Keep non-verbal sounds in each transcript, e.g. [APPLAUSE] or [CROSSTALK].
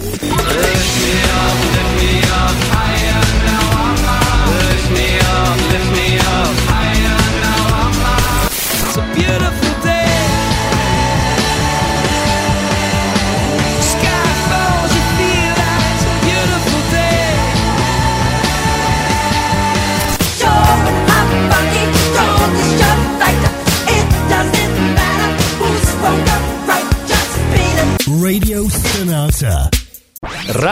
yeah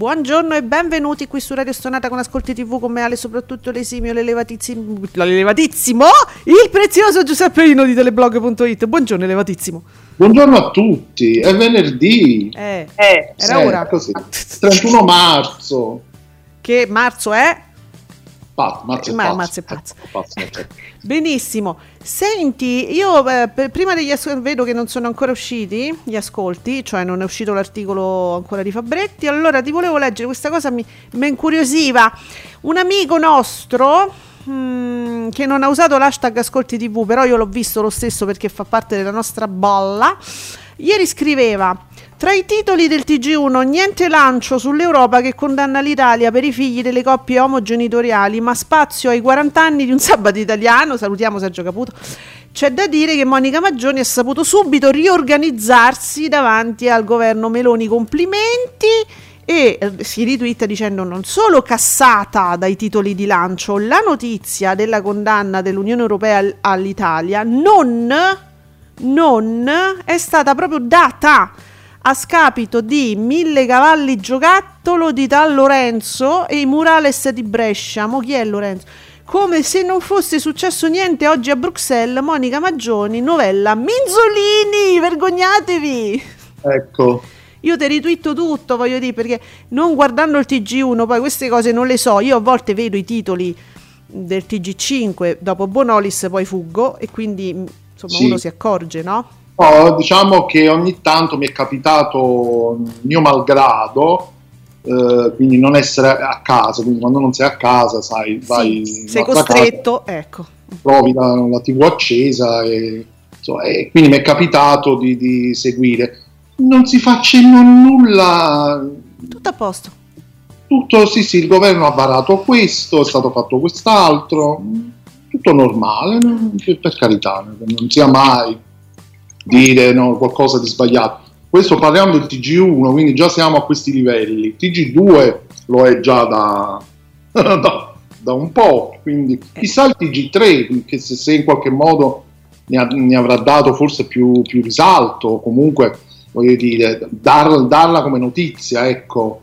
Buongiorno e benvenuti qui su Radio Stonata con Ascolti TV con me Ale, soprattutto l'esimio, l'elevatissimo, l'elevatissimo, il prezioso Giuseppino di teleblog.it. Buongiorno elevatissimo. Buongiorno a tutti, è venerdì. Eh, Eh, era eh, ora. Così. 31 marzo. Che marzo è? Pazzo, marzo è Ma- pazzo. è pazzo. Pazzo. [LAUGHS] Benissimo. Senti, io eh, per- prima degli ascolti vedo che non sono ancora usciti gli ascolti, cioè non è uscito l'articolo ancora di Fabretti. Allora ti volevo leggere questa cosa, mi, mi incuriosiva. Un amico nostro mm, che non ha usato l'hashtag ascolti TV, però io l'ho visto lo stesso perché fa parte della nostra bolla. Ieri scriveva. Tra i titoli del TG1 niente lancio sull'Europa che condanna l'Italia per i figli delle coppie omogenitoriali, ma spazio ai 40 anni di un sabato italiano, salutiamo Sergio Caputo. C'è da dire che Monica Maggioni ha saputo subito riorganizzarsi davanti al governo Meloni. Complimenti! E eh, si ritwitta dicendo non solo cassata dai titoli di lancio la notizia della condanna dell'Unione Europea al- all'Italia, non, non è stata proprio data a scapito di Mille Cavalli Giocattolo di tal Lorenzo e i Murales di Brescia. Mo chi è Lorenzo? Come se non fosse successo niente oggi a Bruxelles, Monica Maggioni, novella Minzolini, vergognatevi! Ecco, Io ti ritwitto tutto, voglio dire, perché non guardando il TG1, poi queste cose non le so, io a volte vedo i titoli del TG5, dopo Bonolis poi fuggo e quindi insomma Sì. uno si accorge, no? No, diciamo che ogni tanto mi è capitato mio malgrado, eh, quindi non essere a casa, quindi quando non sei a casa, sai, vai Sì, sei costretto, ecco. casa, trovi la, la TV accesa e, insomma, e quindi mi è capitato di, di seguire. Non si fa cenno a nulla, Tutto a posto. tutto sì sì il governo ha varato questo è stato fatto quest'altro tutto normale no? per per carità non sia mai dire no, qualcosa di sbagliato questo parliamo del TG1 quindi già siamo a questi livelli il TG2 lo è già da, [LAUGHS] da, da un po' quindi chissà il TG3 che se, se in qualche modo ne, ha- ne avrà dato forse più, più risalto comunque voglio dire dar- darla come notizia ecco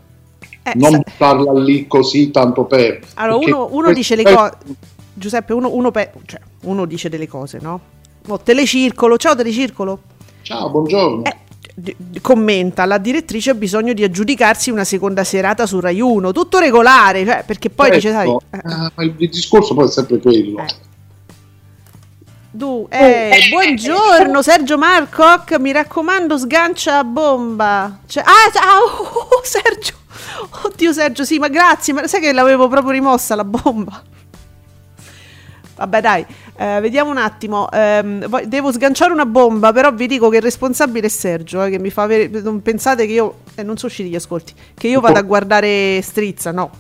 Eh, non sa- buttarla lì così tanto per allora, uno, uno dice le cose. Giuseppe, uno, uno, pe- cioè, uno dice delle cose, no? Oh, telecircolo, ciao telecircolo. ciao buongiorno Eh, d- d- commenta, la direttrice ha bisogno di aggiudicarsi una seconda serata su Rai 1, tutto regolare, cioè, perché poi dice, sai, Certo, eh, eh, il discorso poi è sempre quello Eh. Du, eh, buongiorno Sergio Marcoc, mi raccomando sgancia a bomba. Cioè, ah, ciao, oh, Sergio. Oddio Sergio, sì, ma grazie, ma sai che l'avevo proprio rimossa la bomba. Vabbè dai, eh, vediamo un attimo, vo- devo sganciare una bomba, però vi dico che il responsabile è Sergio, eh, che mi fa avere, non pensate che io, eh, non sono usciti gli ascolti, che io vado a guardare Strizza, no.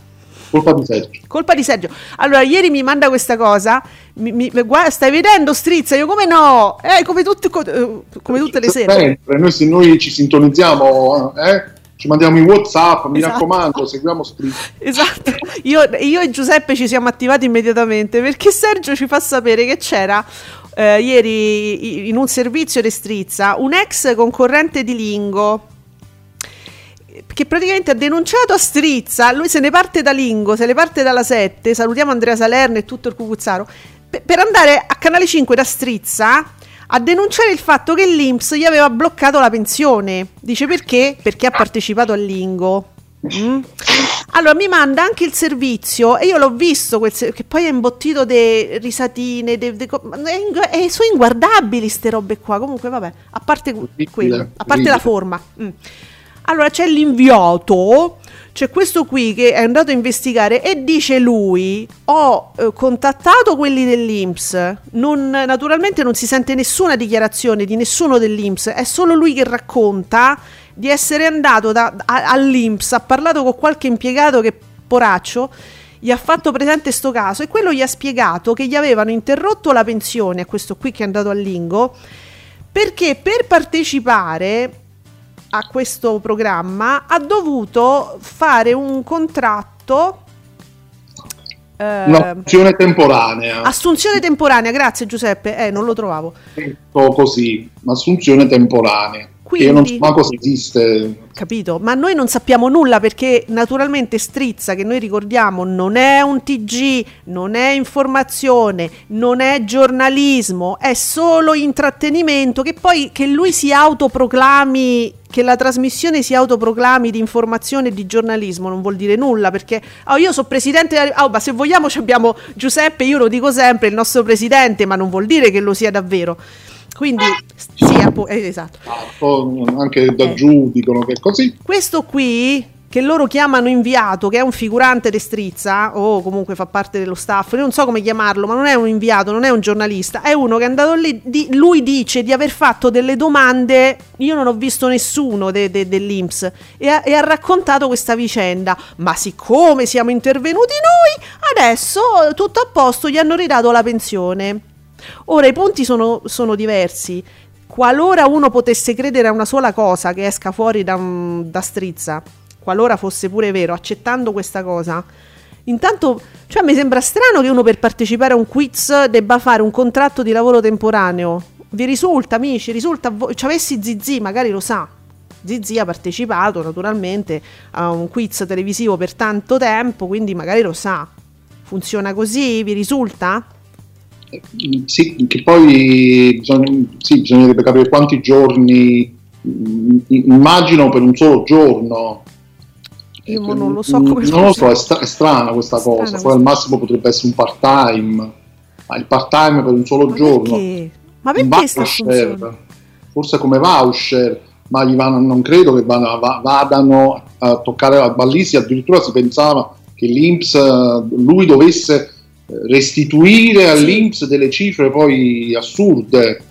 colpa di Sergio Colpa di Sergio. Allora, ieri mi manda questa cosa. Mi, mi- guarda, stai vedendo Strizza? Io come no? Eh, come, tutte- co- eh, come tutte le sere. Sempre. noi se noi ci sintonizziamo eh, ci mandiamo i whatsapp mi Esatto. raccomando seguiamo scritto Esatto. Io, io e Giuseppe ci siamo attivati immediatamente perché Sergio ci fa sapere che c'era eh, ieri in un servizio di Strizza un ex concorrente di Lingo che praticamente ha denunciato a Strizza, lui se ne parte da Lingo, se ne parte dalla 7, salutiamo Andrea Salerno e tutto il cucuzzaro, pe- per andare a Canale 5 da Strizza a denunciare il fatto che l'Inps gli aveva bloccato la pensione. Dice perché? Perché ha partecipato al Lingo. Mm. Allora mi manda anche il servizio e io l'ho visto quel ser- che poi è imbottito di risatine, de- de- è è- sono inguardabili ste robe qua. Comunque vabbè, a parte quello, a parte la forma. Mm. Allora c'è l'inviato, c'è questo qui che è andato a investigare e dice lui, ho eh, contattato quelli dell'Inps, non, naturalmente non si sente nessuna dichiarazione di nessuno dell'Inps, è solo lui che racconta di essere andato da- a- all'Inps, ha parlato con qualche impiegato che poraccio, gli ha fatto presente sto caso e quello gli ha spiegato che gli avevano interrotto la pensione a questo qui che è andato al Lingo perché per partecipare a questo programma ha dovuto fare un contratto eh, Un'opzione temporanea, assunzione temporanea grazie Giuseppe. Eh non lo trovavo. Detto così, un'assunzione temporanea. Che io non so Quindi- se esiste. capito ma noi non sappiamo nulla perché naturalmente Strizza che noi ricordiamo non è un TG non è informazione non è giornalismo è solo intrattenimento che poi che lui si autoproclami che la trasmissione si autoproclami di informazione e di giornalismo non vuol dire nulla perché oh, io sono presidente della- oh, ma se vogliamo abbiamo Giuseppe io lo dico sempre il nostro presidente ma non vuol dire che lo sia davvero quindi sì appo- eh, esatto Poi Anche da Eh. giù dicono che è così. questo qui, che loro chiamano inviato, che è un figurante di Strizza, o comunque fa parte dello staff, non so come chiamarlo, ma non è un inviato, non è un giornalista, è uno che è andato lì, di- lui dice di aver fatto delle domande, io non ho visto nessuno de- de- dell'Inps, e ha, e ha raccontato questa vicenda, ma siccome siamo intervenuti noi, adesso tutto a posto, gli hanno ridato la pensione. Ora i punti sono, sono diversi. Qualora uno potesse credere a una sola cosa che esca fuori da, da strizza, qualora fosse pure vero, accettando questa cosa, intanto cioè, mi sembra strano che uno per partecipare a un quiz debba fare un contratto di lavoro temporaneo. Vi risulta, amici? Risulta a? Ci avessi Zizi, magari lo sa. Zizi ha partecipato naturalmente a un quiz televisivo per tanto tempo, quindi magari lo sa. Funziona così? Vi risulta? Mm, Sì, che poi bisogna, sì, bisognerebbe capire quanti giorni, mm, immagino per un solo giorno. Io Eh, non lo so come Non lo so, è, stra- è strana questa Strana cosa. Poi al massimo potrebbe essere un part-time, ma il part-time per un solo Ma giorno. perché? Ma perché sta funzionando? forse come voucher, ma gli vanno- non credo che vanno- va- vadano a toccare la ballisi, addirittura si pensava che l'Inps eh, lui dovesse restituire all'Inps delle cifre poi assurde.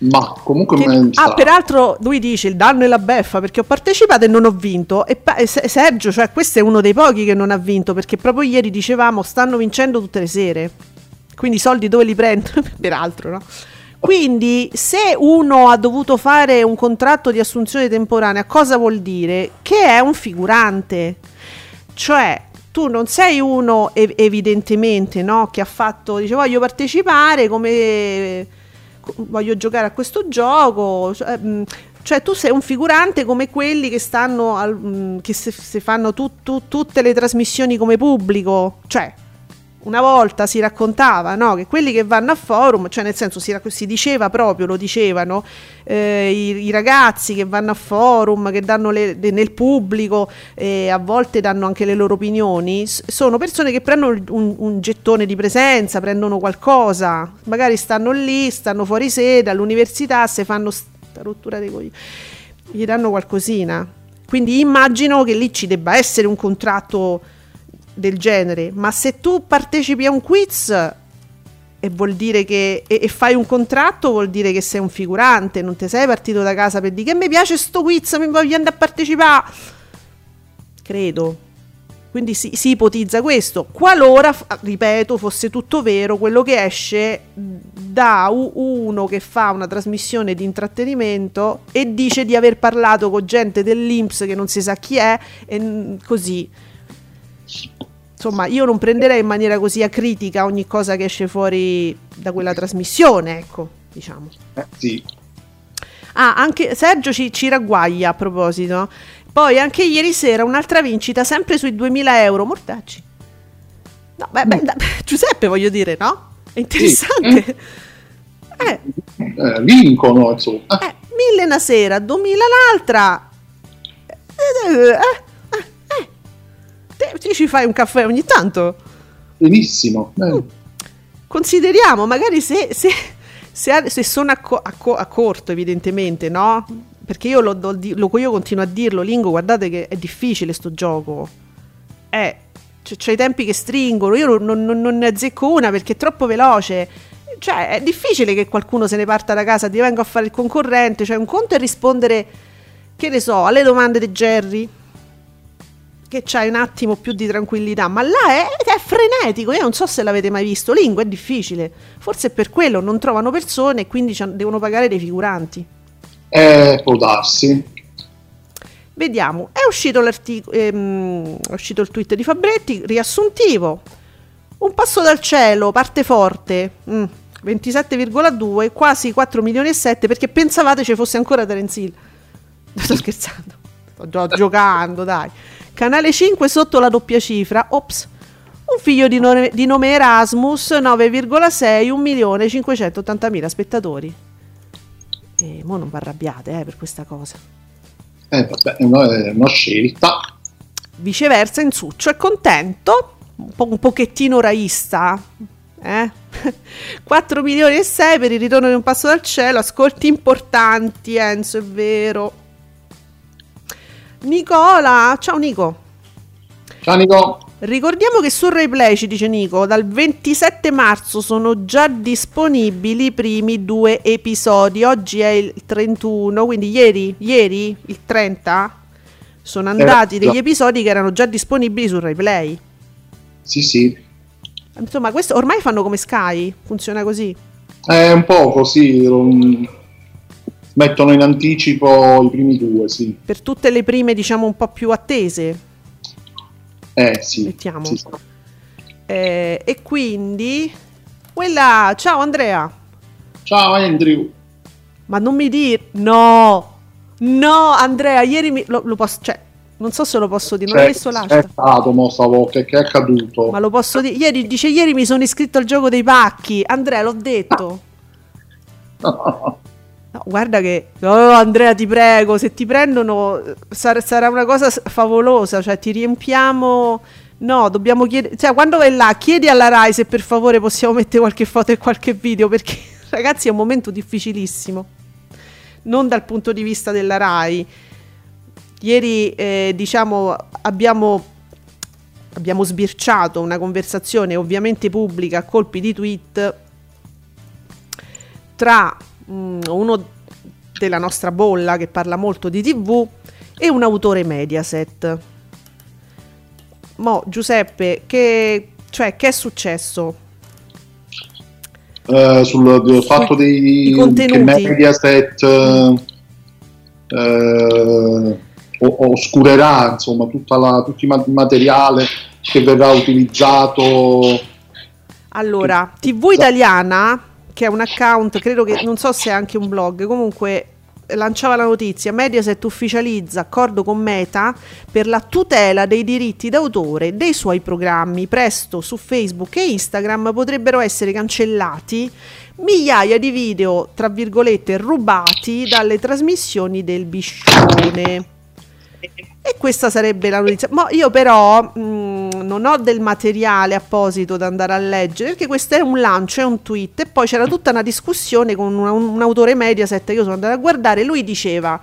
Ma comunque Che- me- ah, peraltro lui dice il danno e la beffa perché ho partecipato e non ho vinto. E pa- e Se- Sergio, cioè questo è uno dei pochi che non ha vinto perché proprio ieri dicevamo stanno vincendo tutte le sere. Quindi i soldi dove li prendono? [LAUGHS] peraltro, no? Quindi se uno ha dovuto fare un contratto di assunzione temporanea, cosa vuol dire? Che è un figurante. Cioè, tu non sei uno ev- evidentemente, no, che ha fatto dice voglio partecipare come co- voglio giocare a questo gioco, cioè, mh, cioè tu sei un figurante come quelli che stanno al, mh, che se, se fanno tu- tu- tutte le trasmissioni come pubblico, cioè una volta si raccontava no, che quelli che vanno a forum, cioè nel senso si, si diceva proprio, lo dicevano, eh, i, i ragazzi che vanno a forum, che danno le- de- nel pubblico e a volte danno anche le loro opinioni, sono persone che prendono un, un gettone di presenza, prendono qualcosa, magari stanno lì, stanno fuori sede, all'università, se fanno sta rottura dei coglioni, gli danno qualcosina. Quindi immagino che lì ci debba essere un contratto del genere, ma se tu partecipi a un quiz e vuol dire che e, e fai un contratto vuol dire che sei un figurante, non ti sei partito da casa per dire che mi piace sto quiz, mi voglio andare a partecipare. Credo. Quindi si, si ipotizza questo. Qualora, ripeto, fosse tutto vero, quello che esce da uno che fa una trasmissione di intrattenimento e dice di aver parlato con gente dell'Inps che non si sa chi è, e così. Insomma, io non prenderei in maniera così acritica ogni cosa che esce fuori da quella trasmissione, ecco, diciamo. Eh, sì. Ah, anche Sergio ci, ci ragguaglia a proposito. Poi anche ieri sera un'altra vincita, sempre sui 2000 euro. Mortacci. No, beh, beh, da- [LAUGHS] Giuseppe, voglio dire, no? È interessante. [LAUGHS] Eh, Eh, vincono, insomma. eh, mille una sera, duemila l'altra. Eh, eh, eh. Te ci fai un caffè ogni tanto? Benissimo. Eh, Consideriamo, magari se, se, se, se sono a, co- a co- a corto, evidentemente, no? Perché io, lo, lo io continuo a dirlo, Lingo, guardate che è difficile sto gioco. Eh, c- c'è i tempi che stringono, io non, non- non ne azzecco una perché è troppo veloce. Cioè, è difficile che qualcuno se ne parta da casa, ti venga a fare il concorrente. Cioè, un conto è rispondere, che ne so, alle domande di Jerry, che c'hai un attimo più di tranquillità, ma là è, è frenetico. Io non so se l'avete mai visto. Lingua è difficile. Forse è per quello non trovano persone e quindi devono pagare dei figuranti. eh, può darsi. Vediamo, è uscito, l'articolo, ehm, è uscito il tweet di Fabretti, riassuntivo. Un passo dal cielo, parte forte, mm, 27,2, quasi 4 milioni e 7 perché pensavate ci fosse ancora Terence Hill. [LAUGHS] Sto scherzando, sto gio- giocando, dai. Canale 5 sotto la doppia cifra, ops. Un figlio di nome, di nome Erasmus, 9,6, 1 milione 580 mila spettatori. E mo non vi arrabbiate eh, per questa cosa. Eh, vabbè, no, è una scelta. Viceversa, Insuccio è contento, un, po- un pochettino raista. Eh? [LAUGHS] 4 milioni e 6 per il ritorno di un passo dal cielo, ascolti importanti, Enzo, è vero. Nicola, ciao Nico. Ciao Nico. Ricordiamo che su RaiPlay, ci dice Nico, dal 27 marzo sono già disponibili i primi due episodi. Oggi è il 31, quindi ieri, ieri il 30, sono andati Eh, degli già. episodi che erano già disponibili su RaiPlay. Sì, sì. Insomma, questo ormai fanno come Sky, funziona così. È un po' così. um, mettono in anticipo i primi due, sì. Per tutte le prime, diciamo, un po' più attese. Eh, sì. Mettiamo. sì, sì. Eh, e quindi... Quella, ciao Andrea. Ciao Andrew. Ma non mi dire... No! No, Andrea, ieri mi... Lo, lo posso... Cioè, non so se lo posso dire, non ho C'è- messo È l'hashtag. stato, mo che, che è accaduto? Ma lo posso dire? Ieri, dice, ieri mi sono iscritto al gioco dei pacchi. Andrea, l'ho detto. [LAUGHS] No, guarda che... Oh, Andrea, ti prego, se ti prendono sar- sarà una cosa favolosa. Cioè, ti riempiamo... No, dobbiamo chiedere... Cioè, quando vai là, chiedi alla RAI se per favore possiamo mettere qualche foto e qualche video, perché, [LAUGHS] ragazzi, è un momento difficilissimo. Non dal punto di vista della RAI. Ieri, eh, diciamo, abbiamo abbiamo sbirciato una conversazione ovviamente pubblica a colpi di tweet tra uno della nostra bolla che parla molto di tv e un autore Mediaset. Mo Giuseppe, che, cioè, che è successo? Eh, sul del fatto dei contenuti. che Mediaset eh, eh, oscurerà insomma tutta la, tutto il ma- materiale che verrà utilizzato Allora, TV Italiana, che è un account, credo che non so se è anche un blog, comunque lanciava la notizia, Mediaset ufficializza accordo con Meta per la tutela dei diritti d'autore dei suoi programmi. Presto su Facebook e Instagram potrebbero essere cancellati migliaia di video, tra virgolette, rubati dalle trasmissioni del Biscione. E questa sarebbe la notizia. Ma io però mh, non ho del materiale apposito da andare a leggere, perché questo è un lancio, è un tweet, e poi c'era tutta una discussione con una- un, un autore Mediaset, io sono andata a guardare, lui diceva,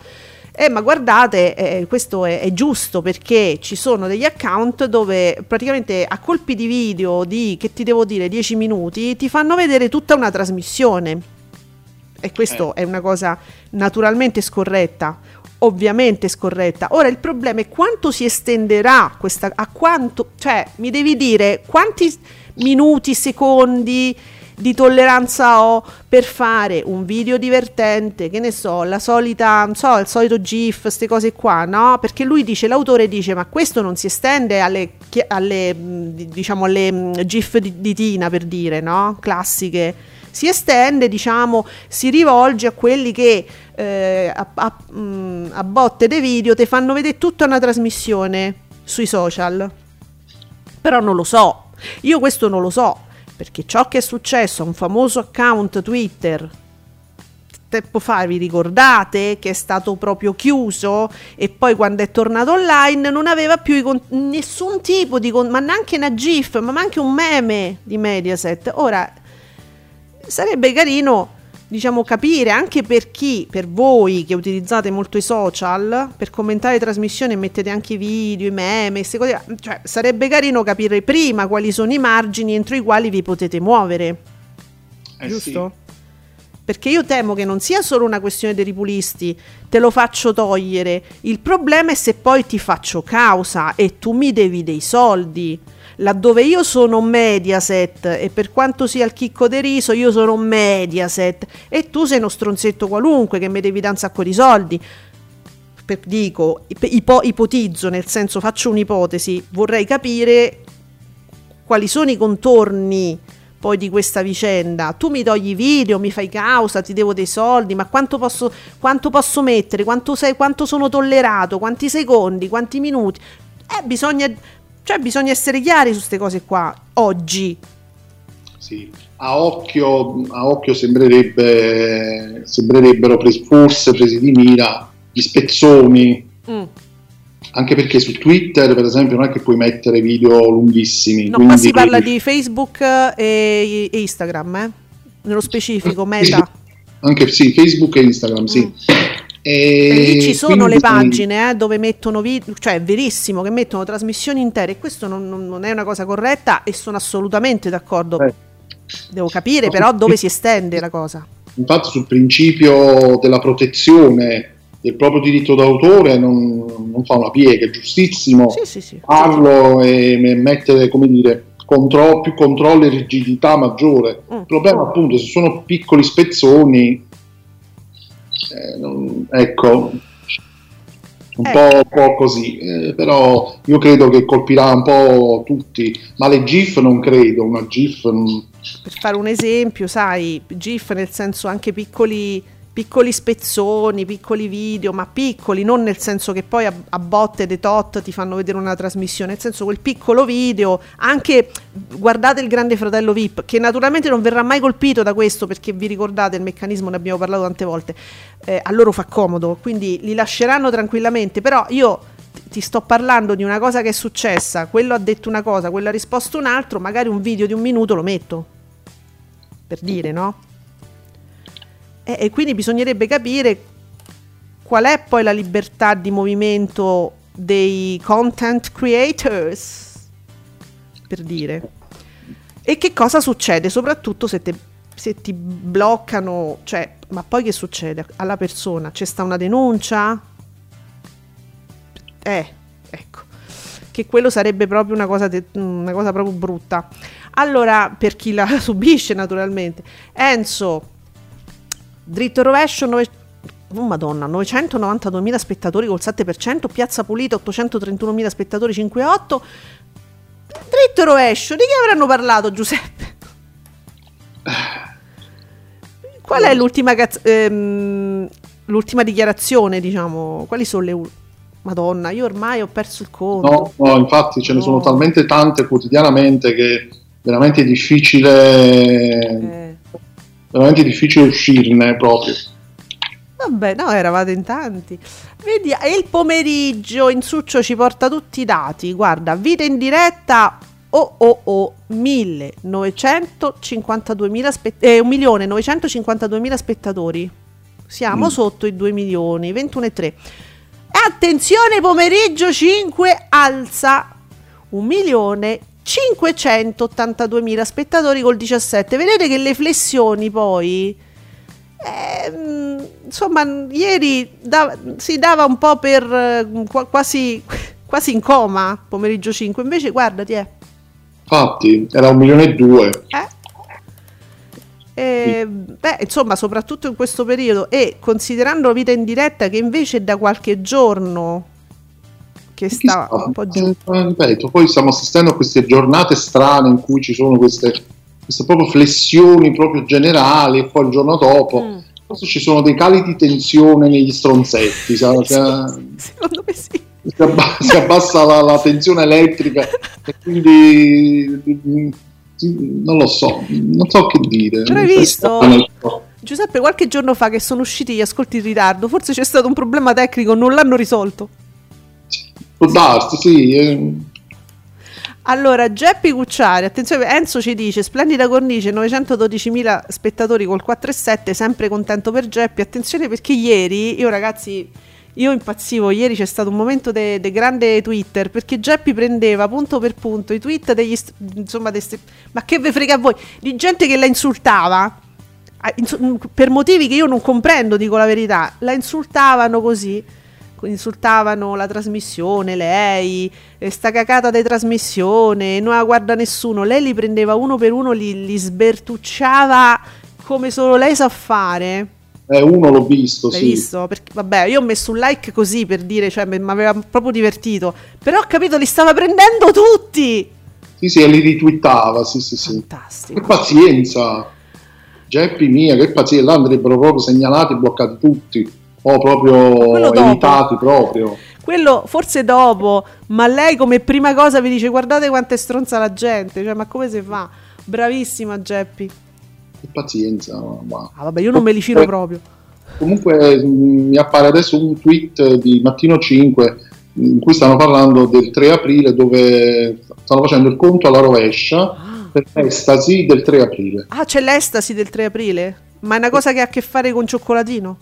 eh ma guardate, eh, questo è, è giusto perché ci sono degli account dove praticamente a colpi di video di, che ti devo dire, 10 minuti, ti fanno vedere tutta una trasmissione. E questo è una cosa naturalmente scorretta, ovviamente scorretta. Ora il problema è quanto si estenderà questa a quanto, cioè mi devi dire quanti minuti, secondi di tolleranza ho per fare un video divertente, che ne so, la solita, non so, il solito GIF, queste cose qua, no? Perché lui dice, l'autore dice, ma questo non si estende alle, alle diciamo, alle GIF di, di Tina, per dire, no? Classiche. Si estende, diciamo, si rivolge a quelli che eh, a, a- mh, a botte dei video ti fanno vedere tutta una trasmissione sui social. Però non lo so, Io questo non lo so, perché ciò che è successo a un famoso account Twitter tempo fa, vi ricordate che è stato proprio chiuso e poi quando è tornato online non aveva più con- nessun tipo di con- ma neanche una GIF, ma anche un meme di Mediaset. Ora sarebbe carino diciamo capire anche per chi, per voi che utilizzate molto i social, per commentare trasmissioni e mettete anche i video, i meme, queste cose, cioè sarebbe carino capire prima quali sono i margini entro i quali vi potete muovere. Eh giusto? Sì. Perché io temo che non sia solo una questione dei ripulisti, te lo faccio togliere. Il problema è se poi ti faccio causa e tu mi devi dei soldi. Laddove io sono Mediaset e per quanto sia il chicco de riso, io sono Mediaset e tu sei uno stronzetto qualunque che mi devi dare un sacco di soldi. Per, dico, ipo, ipotizzo, nel senso faccio un'ipotesi, vorrei capire quali sono i contorni poi di questa vicenda. Tu mi togli i video, mi fai causa, ti devo dei soldi, ma quanto posso, quanto posso mettere? Quanto, sei, quanto sono tollerato? Quanti secondi? Quanti minuti? Eh, bisogna, cioè, bisogna essere chiari su queste cose qua, oggi. Sì, a occhio, a occhio sembrerebbe, sembrerebbero presi, forse presi di mira gli spezzoni. Mm anche perché su Twitter, per esempio, non è che puoi mettere video lunghissimi. No, ma si parla di Facebook e, e Instagram, eh? nello specifico, Meta. Anche sì, Facebook e Instagram, sì. Mm. E, e lì ci sono le pagine eh, dove mettono video, cioè è verissimo che mettono trasmissioni intere e questo non, non è una cosa corretta e sono assolutamente d'accordo. Eh. Devo capire però dove si estende la cosa. Infatti sul principio della protezione del proprio diritto d'autore non, non fa una piega, è giustissimo sì, sì, sì. farlo e, mettere, come dire, contro, più controllo e rigidità maggiore. Mm. Il problema appunto se sono piccoli spezzoni, eh, non, ecco, un po', po', così, eh, però io credo che colpirà un po' tutti, ma le GIF non credo, una GIF... Per fare un esempio, sai, GIF nel senso anche piccoli piccoli spezzoni, piccoli video, ma piccoli, non nel senso che poi a, a botte de tot ti fanno vedere una trasmissione, nel senso quel piccolo video, anche guardate il Grande Fratello VIP, che naturalmente non verrà mai colpito da questo perché vi ricordate il meccanismo, ne abbiamo parlato tante volte, eh, a loro fa comodo, quindi li lasceranno tranquillamente, però io ti sto parlando di una cosa che è successa, quello ha detto una cosa, quello ha risposto un altro, magari un video di un minuto lo metto, per dire, no? E, e quindi bisognerebbe capire qual è poi la libertà di movimento dei content creators, per dire. E che cosa succede, soprattutto se, te, se ti bloccano, cioè, ma poi che succede alla persona? C'è sta una denuncia? Eh, ecco, che quello sarebbe proprio una cosa, de- una cosa proprio brutta. Allora, per chi la [LAUGHS] subisce naturalmente, Enzo, Dritto rovescio 9... Oh madonna, 992.000 spettatori col 7%, Piazza Pulita 831.000 spettatori 5,8%. Dritto rovescio, di che avranno parlato Giuseppe? Qual è l'ultima, ehm, l'ultima dichiarazione, diciamo? Quali sono le... Madonna, io ormai ho perso il conto. No, no infatti ce ne sono talmente tante quotidianamente che veramente è difficile... Eh veramente difficile uscirne proprio. Vabbè, no, eravate in tanti. Vedi, e il pomeriggio in Succio ci porta tutti i dati. Guarda, vita in diretta oh oh oh 1952.000 spe- eh, 1.952.000 spettatori. Siamo mm. sotto i 2 milioni, 21,3. E attenzione, pomeriggio 5 alza 1 milione 582.000 spettatori col 17. Vedete che le flessioni poi... Eh, insomma, ieri da, si dava un po' per eh, quasi, quasi in coma, pomeriggio 5. Invece, guardati, eh. Infatti, era un milione e due. Eh? E, beh, insomma, soprattutto in questo periodo e considerando la vita in diretta che invece è da qualche giorno che sta un po' giù. Ripeto, poi stiamo assistendo a queste giornate strane in cui ci sono queste, queste proprio flessioni proprio generali e poi il giorno dopo mm. ci sono dei cali di tensione negli stronzetti. Sì, [LAUGHS] secondo me sì. si, abba- si abbassa la, la tensione elettrica e quindi non lo so, non so che dire. Però hai visto? Giuseppe, qualche giorno fa che sono usciti gli ascolti in ritardo, forse c'è stato un problema tecnico, non l'hanno risolto. Può darsi, sì. eh. Allora, Geppi Cucciari, attenzione, Enzo ci dice, splendida cornice, 912.000 spettatori col 4,7, sempre contento per Geppi, attenzione perché ieri, io ragazzi, io impazzivo, ieri c'è stato un momento di grande Twitter, perché Geppi prendeva punto per punto i tweet degli, insomma, de ma che ve frega a voi, di gente che la insultava, ah, per motivi che io non comprendo, dico la verità, la insultavano così insultavano la trasmissione, lei, eh, sta cacata di trasmissione, non la guarda nessuno. Lei li prendeva uno per uno, li, li sbertucciava come solo lei sa fare. Eh, uno l'ho visto, L'hai sì. visto? Perché, vabbè, io ho messo un like così per dire, cioè mi aveva proprio divertito. Però ho capito, li stava prendendo tutti. Sì, sì, e li ritwittava, sì, sì, sì. Fantastico. Che pazienza. Geppi mia, che pazienza. Là andrebbero proprio segnalati e bloccati tutti. O proprio evitati proprio. Quello forse dopo, ma lei come prima cosa vi dice guardate quanto è stronza la gente, cioè ma come si fa? Bravissima Geppi. Che pazienza. ma- Ah vabbè, io non me li filo proprio. Comunque mh, mi appare adesso un tweet di Mattino 5 in cui stanno parlando del 3 aprile dove stanno facendo il conto alla rovescia per l'estasi del 3 aprile. Ah, c'è l'estasi del 3 aprile? Ma è una cosa che ha a che fare con cioccolatino?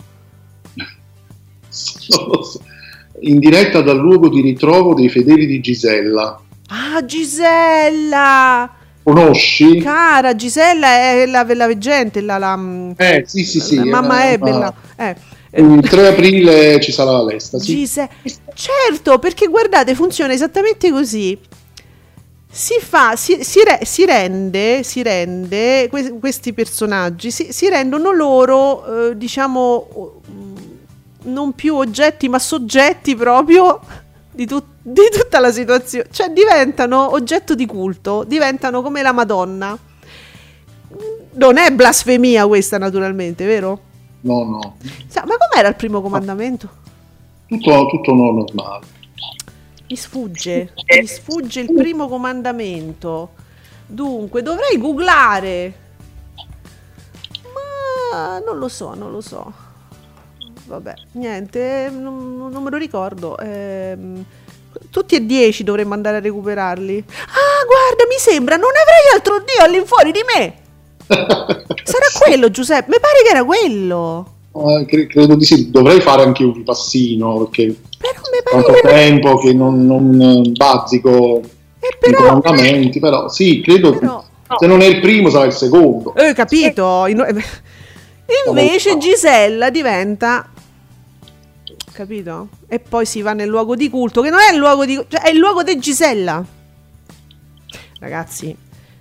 [LAUGHS] In diretta dal luogo di ritrovo dei fedeli di Gisella. Ah, Gisella! Conosci? Cara, Gisella è la, la veggente, la, la, Eh, sì, sì, sì. la mamma eh, è bella. Eh. Il 3 aprile ci sarà l'estasi. Gise- certo, perché guardate, funziona esattamente così. Si fa, si, si re- si rende, si rende, que- questi personaggi si, si rendono loro, eh, diciamo, non più oggetti, ma soggetti proprio di, tut- di tutta la situazione. Cioè diventano oggetto di culto, diventano come la Madonna. Non è blasfemia questa, naturalmente, vero? No, no. Ma com'era il primo comandamento? Tutto, tutto no- normale. Mi sfugge, mi sfugge il primo comandamento. Dunque, dovrei googlare. Ma non lo so, non lo so. Vabbè, niente, non, non me lo ricordo. Ehm, tutti e dieci dovremmo andare a recuperarli. Ah, guarda, mi sembra, non avrei altro Dio all'infuori di me. [LAUGHS] Sarà quello, Giuseppe. Mi pare che era quello. Eh, cre- credo di sì, dovrei fare anche un ripassino perché Però mi pare tanto tempo che non, non eh, bazzico Eh, i comandamenti, però sì, credo Però- se non è il primo sarà il secondo. Eh, capito? In- [LAUGHS] Invece Gisella diventa capito? E poi si va nel luogo di culto, che non è il luogo di cioè è il luogo di Gisella. Ragazzi,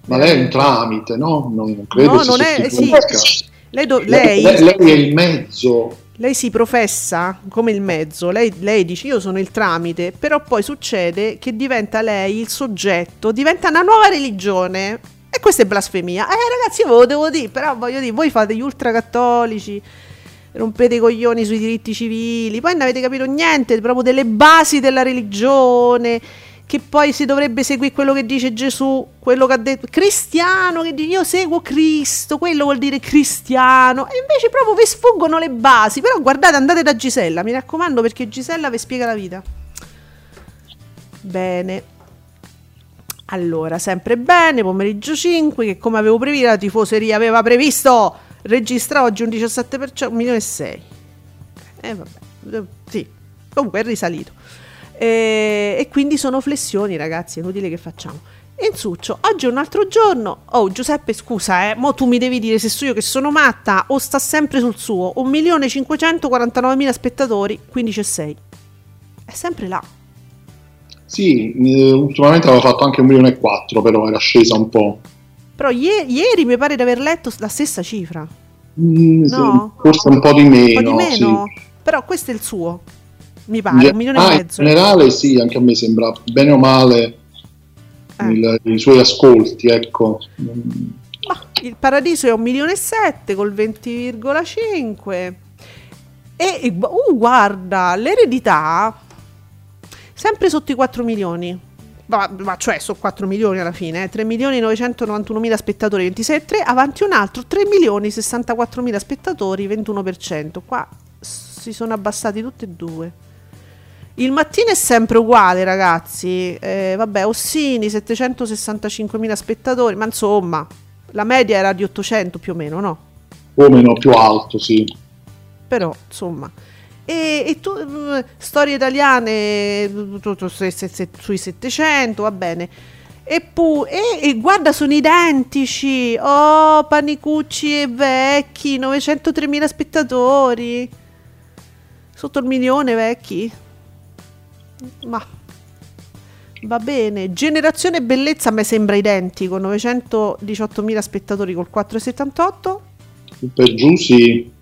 Ma lei è un tramite, no? Non, credo No, non è- sostituisca. sì. lei, do- lei, lei- lei è il mezzo. lei si professa come il mezzo, lei, lei dice io sono il tramite, però poi succede che diventa lei il soggetto, diventa una nuova religione. E questa è blasfemia. Eh ragazzi, io ve lo devo dire, però voglio dire, voi fate gli ultracattolici, rompete i coglioni sui diritti civili, poi non avete capito niente proprio delle basi della religione, che poi si dovrebbe seguire quello che dice Gesù, quello che ha detto cristiano, che dice io seguo Cristo, quello vuol dire cristiano, e invece proprio vi sfuggono le basi, però guardate, andate da Gisella, mi raccomando, perché Gisella vi spiega la vita. Bene. Allora, sempre bene, pomeriggio 5, che come avevo previsto la tifoseria aveva previsto, registra oggi un 17%, 1 milione e 6. Eh vabbè, eh, sì, comunque è risalito. E, e quindi sono flessioni ragazzi, è inutile che facciamo. Insuccio, oggi è un altro giorno. Oh Giuseppe scusa eh, mo tu mi devi dire se so io che sono matta o sta sempre sul suo. 1.549.000 spettatori, 15,6. È sempre là. Sì, eh, ultimamente aveva fatto anche un milione e quattro, però era scesa un po'. Però ie- ieri mi pare di aver letto la stessa cifra. Mm, No? Forse un po' di meno. Un po' di meno. sì. Però questo è il suo. Mi In pare, ge- un milione ah, e in mezzo. generale sì, anche a me sembra bene o male Eh. il- i suoi ascolti, ecco. Ma il paradiso è un milione e sette col 20,5 e uh, guarda l'eredità sempre sotto i 4 milioni. Ma, ma cioè, sono 4 milioni alla fine, eh? 3 milioni 991 mila spettatori, 26,3, avanti un altro, 3 milioni 64 mila spettatori, 21%. Qua si sono abbassati tutti e due. Il mattino è sempre uguale, ragazzi. Eh, vabbè, Ossini 765.000 spettatori, ma insomma, la media era di 800 più o meno, no? o meno più alto, sì. Però, insomma. E, e tu, eh, storie italiane se- se- sui 700, va bene. E, pu- e, e guarda, sono identici. Oh, Panicucci e vecchi, 903.000 spettatori. Sotto il milione vecchi. Ma va bene. Generazione Bellezza a me sembra identico, 918.000 spettatori col 4,78. Per giù sì,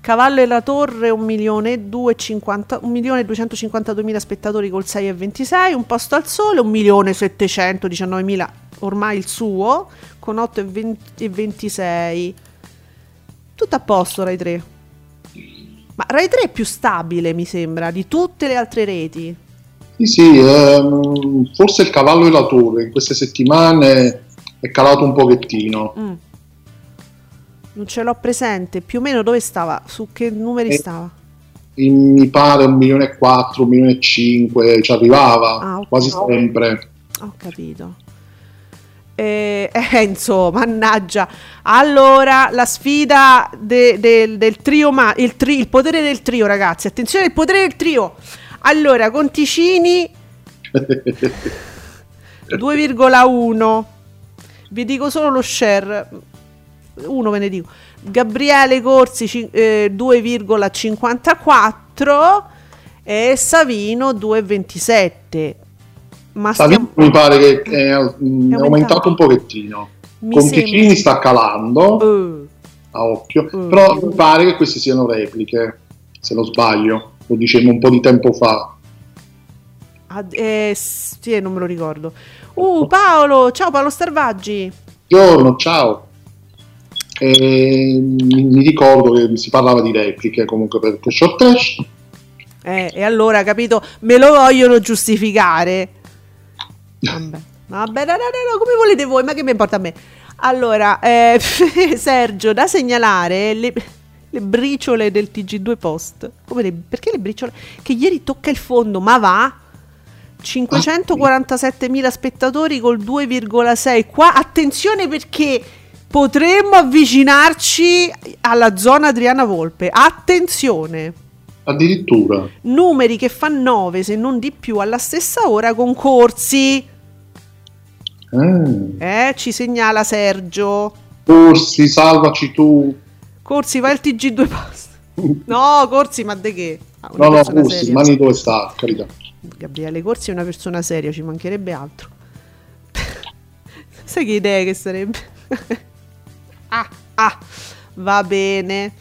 Cavallo e la Torre 1 milione e 250 1 milione e 252.000 spettatori col 6,26. Un posto al sole 1 milione e 719.000 ormai il suo con 8,26. Tutto a posto Rai 3. Ma Rai 3 è più stabile mi sembra di tutte le altre reti. Sì, sì, ehm, forse il cavallo e la torre in queste settimane è calato un pochettino. Mm. Non ce l'ho presente, più o meno dove stava? Su che numeri Eh, stava? In- mi pare un milione e quattro, un milione e cinque, ci arrivava Ah, ok. quasi sempre. Ho capito. Eh, [LAUGHS] Enzo, mannaggia. Allora, la sfida de- del- del trio, ma il, tri- il potere del trio, ragazzi. Attenzione, il potere del trio. Allora, Conticini [LAUGHS] 2,1. Vi dico solo lo share. Uno ve ne dico. Gabriele Corsi eh, 2,54 e Savino 2,27. Ma Savino stiamo- mi pare che è, è aumentato. aumentato un pochettino. mi Conticini sembra- sta calando Eh, a occhio, Mm. però mi pare che queste siano repliche, se non sbaglio. Lo dicemmo un po' di tempo fa. ad- eh, sì, non me lo ricordo. Uh, Paolo, ciao Paolo Starvaggi. Buongiorno, ciao. E, mi ricordo che si parlava di repliche comunque per Trash or Trash. Eh, e allora, capito, me lo vogliono giustificare. Vabbè, vabbè, no, no, no, no, come volete voi, ma che mi importa a me? Allora, eh, [LAUGHS] Sergio, da segnalare le, le briciole del TG2 Post. Come le- perché le briciole? Che ieri tocca il fondo, ma va? 547.000 spettatori col 2,6. Qua, attenzione perché potremmo avvicinarci alla zona Adriana Volpe. Attenzione! Addirittura. numeri che fa 9 se non di più alla stessa ora con corsi. Eh, Eh, ci segnala Sergio. Corsi, salvaci tu. Corsi, vai al TG2 Post. [LAUGHS] No, Corsi, ma de che? Ah, No, no, Corsi, seria. mani dove sta, carità. Gabriele Corsi è una persona seria, ci mancherebbe altro. [LAUGHS] Sai che idee che sarebbe? [LAUGHS] ah, ah, va bene.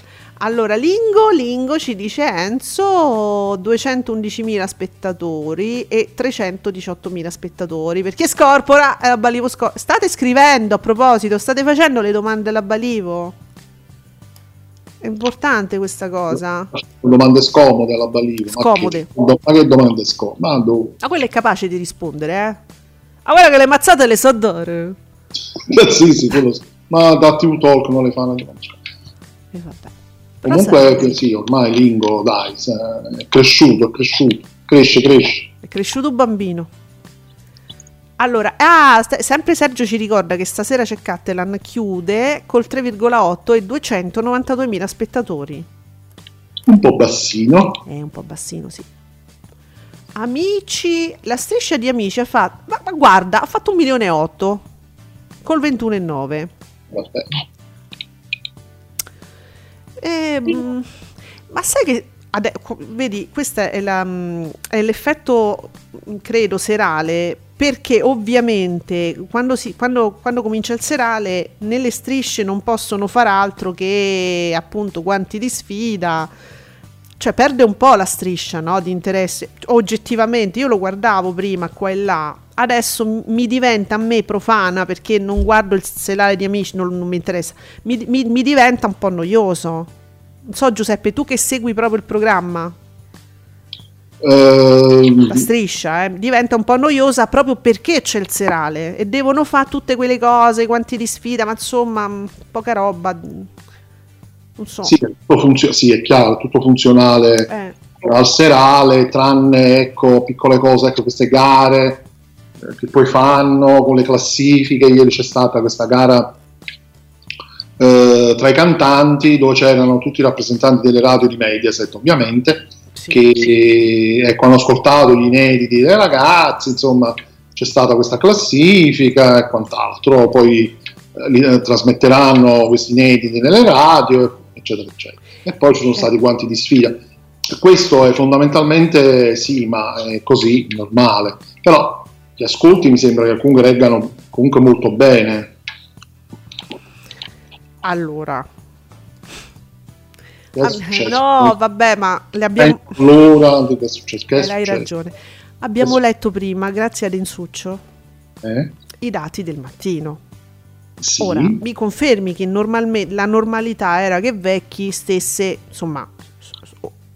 Allora, Lingo, Lingo ci dice Enzo 211.000 spettatori e 318.000 spettatori. Perché Scorpora è la Balivo Scor- State scrivendo a proposito, state facendo le domande alla Balivo? È importante questa cosa. Domande scomode alla Balivo. ma Scomode. che- Ma che domande scomode? Ma? Ma quello è capace di rispondere, eh? Ah, guarda che le mazzate le so dare. Beh, [LAUGHS] sì, sì, quello sì. Ma da TV Talk non le fanno. E vabbè. Però Comunque sai, che sì, ormai Lingo, dai, è cresciuto, è cresciuto. Cresce, cresce. È cresciuto un bambino. Allora, ah, st- sempre Sergio ci ricorda che stasera c'è Cattelan chiude col 3,8 e 292.000 spettatori. Un po' bassino. È un po' bassino, sì. Amici, la striscia di Amici ha fatto, ma, ma guarda, ha fatto un milione e otto col 21,9. Vabbè. Eh, mm, ma sai che qu- vedi, questo è, la, mm, è l'effetto, mm, credo, serale. Perché ovviamente quando, si, quando, quando comincia il serale, nelle strisce non possono far altro che appunto guanti di sfida. Cioè, perde un po' la striscia no, di interesse. Oggettivamente, io lo guardavo prima qua e là. Adesso mi diventa a me profana perché non guardo il serale di amici, non, non mi interessa. Mi, mi- mi diventa un po' noioso. Non so, Giuseppe, tu che segui proprio il programma. Ehm, La striscia eh, diventa un po' noiosa proprio perché c'è il serale e devono fare tutte quelle cose, quanti di sfida, ma insomma, poca roba. Non so. sì, funzio- sì, è chiaro, tutto funzionale Eh, al serale, tranne ecco, piccole cose, ecco, queste gare che poi fanno con le classifiche. Ieri c'è stata questa gara eh, tra i cantanti dove c'erano tutti i rappresentanti delle radio di Mediaset, ovviamente, sì. che ecco, hanno ascoltato gli inediti dei ragazzi, insomma c'è stata questa classifica e quant'altro, poi eh, li eh, trasmetteranno questi inediti nelle radio, eccetera, eccetera. E poi ci sono stati guanti di sfida. Questo è fondamentalmente sì, ma è così, normale. Però gli ascolti mi sembra che comunque reggano comunque molto bene. Allora, no, vabbè, ma le abbiamo. Allora, che è successo? Che è eh, hai ragione. Abbiamo letto prima, grazie ad Insuccio, Eh? i dati del mattino. Sì. Ora, mi confermi che normalme- la normalità era che Vecchi stesse, insomma,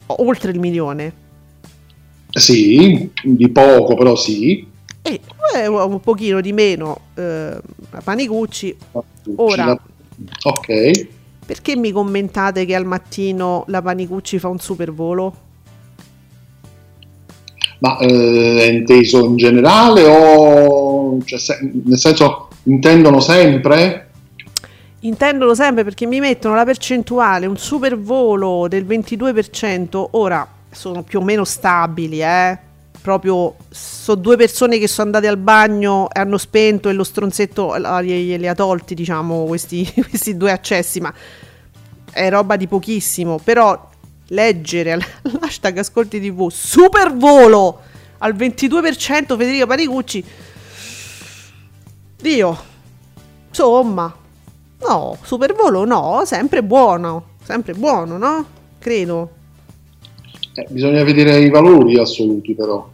oltre il milione. Sì, di poco, però sì. E eh, un pochino di meno eh, Panicucci. Ora. Ok. Perché mi commentate che al mattino la Panicucci fa un super volo? Ma eh, è inteso in generale o cioè, se- nel senso intendono sempre? Intendono sempre perché mi mettono la percentuale, un super volo del 22%, ora sono più o meno stabili, eh. Proprio sono due persone che sono andate al bagno e hanno spento e lo stronzetto glieli ha tolti, diciamo, questi, [LAUGHS] questi due accessi, ma è roba di pochissimo. Però leggere l'hashtag [LAUGHS] ascolti tv super volo al 22% Federico Panicucci, Dio, insomma, No, supervolo no, sempre buono, sempre buono, no? Credo. Eh, bisogna vedere i valori assoluti però.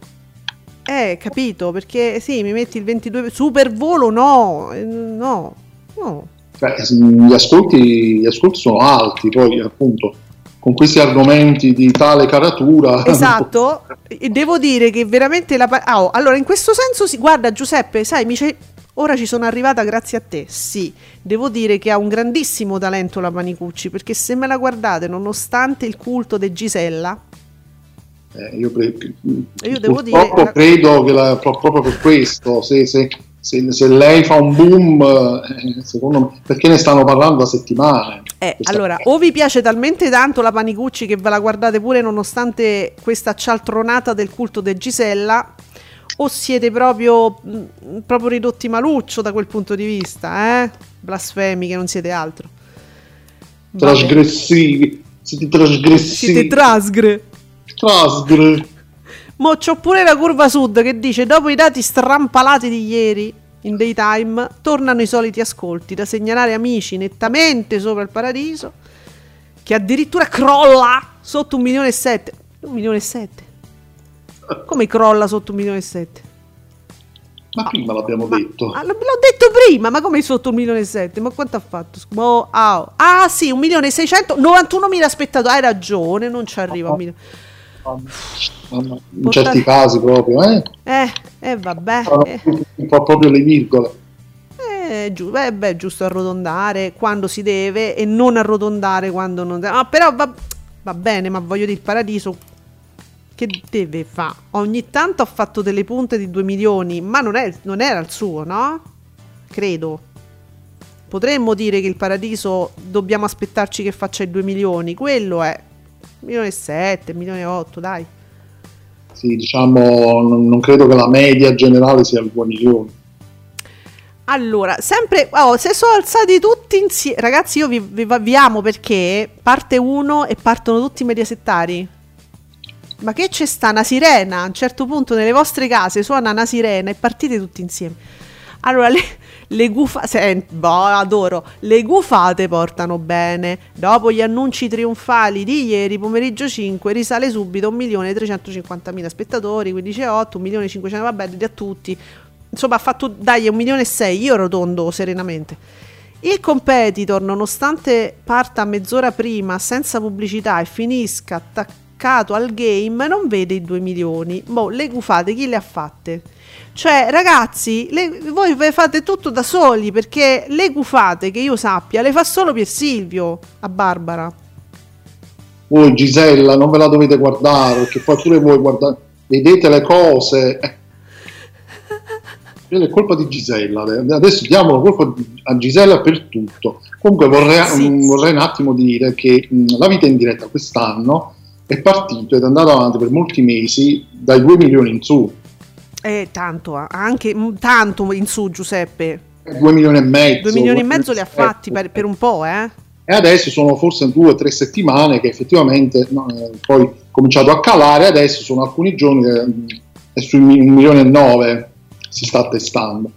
Eh, capito, perché sì, mi metti il 22 supervolo no, eh, no. No. Beh, gli, ascolti, gli ascolti sono alti, poi appunto con questi argomenti di tale caratura. [LAUGHS] Esatto, e devo dire che veramente la oh, allora in questo senso si guarda Giuseppe, sai, mi c'è- ora ci sono arrivata grazie a te. Sì, devo dire che ha un grandissimo talento la Panicucci, perché se me la guardate, nonostante il culto di Gisella, Eh, io, pre- Io devo dire- credo che la- pro- proprio per questo, se, se- se- se lei fa un boom, eh, secondo me, perché ne stanno parlando da settimane. Eh, allora, o vi piace talmente tanto la Panicucci che ve la guardate pure nonostante questa cialtronata del culto di Gisella, o siete proprio, mh, proprio ridotti maluccio da quel punto di vista, eh? Blasfemi che non siete altro. Trasgressivi, siete trasgressivi. Siete trasgre. Trasgre. Mo c'ho pure la curva sud che dice dopo i dati strampalati di ieri in daytime tornano i soliti ascolti da segnalare amici nettamente sopra il paradiso che addirittura crolla sotto un milione e sette. Un milione e sette? Come crolla sotto un milione e sette? Ma prima l'abbiamo detto. Ah, l'ho detto prima ma come sotto un milione e sette? Ma quanto ha fatto? Sc- mo- ah, sì un milione e seicento 91 mila spettatori. Hai ragione non ci arriva a un In certi casi proprio, eh? eh, eh vabbè eh. Un po' proprio le virgole. Eh, giu- beh, beh, giusto arrotondare quando si deve e non arrotondare quando non deve. Ah, però va, va bene, ma voglio dire, il paradiso che deve fare? Ogni tanto ha fatto delle punte di 2 milioni, ma non, è- non era il suo, no? Credo. Potremmo dire che il paradiso dobbiamo aspettarci che faccia i 2 milioni. Quello è milione e 7, milione e 8, dai. Sì, diciamo, non, non credo che la media generale sia il 2 milioni. Allora, sempre, oh, se sono alzati tutti insieme, ragazzi, io vi, vi, vi amo perché parte uno e partono tutti i mediasettari. Ma che c'è sta una sirena? A un certo punto nelle vostre case suona una sirena e partite tutti insieme. Allora, le, le gufate, boh, adoro, le gufate portano bene. Dopo gli annunci trionfali di ieri, pomeriggio 5, risale subito 1.350.000 spettatori, 15,8, 1.500.000, vabbè, di a tutti. Insomma, ha fatto, dai, un milione e sei, io rotondo serenamente. Il competitor, nonostante parta mezz'ora prima, senza pubblicità e finisca ta- attaccato al game non vede i 2 milioni. Boh, le gufate chi le ha fatte? Cioè, ragazzi, le, voi fate tutto da soli perché le gufate che io sappia le fa solo Pier Silvio a Barbara. Voi Gisella non ve la dovete guardare perché poi pure voi guardate, vedete le cose. [LAUGHS] È colpa di Gisella, adesso diamo la colpa a Gisella per tutto. Comunque vorrei, sì. um, vorrei un attimo dire che um, la vita in diretta quest'anno è partito ed è andato avanti per molti mesi dai 2 milioni in su. Eh, tanto, anche tanto in su Giuseppe. 2 milioni e mezzo. 2 milioni e mezzo li ha fatti per, per un po', eh? E adesso sono forse due o tre settimane che effettivamente no, eh, poi cominciato a calare, adesso sono alcuni giorni che mm, è sui 1 milione e 9 si sta testando.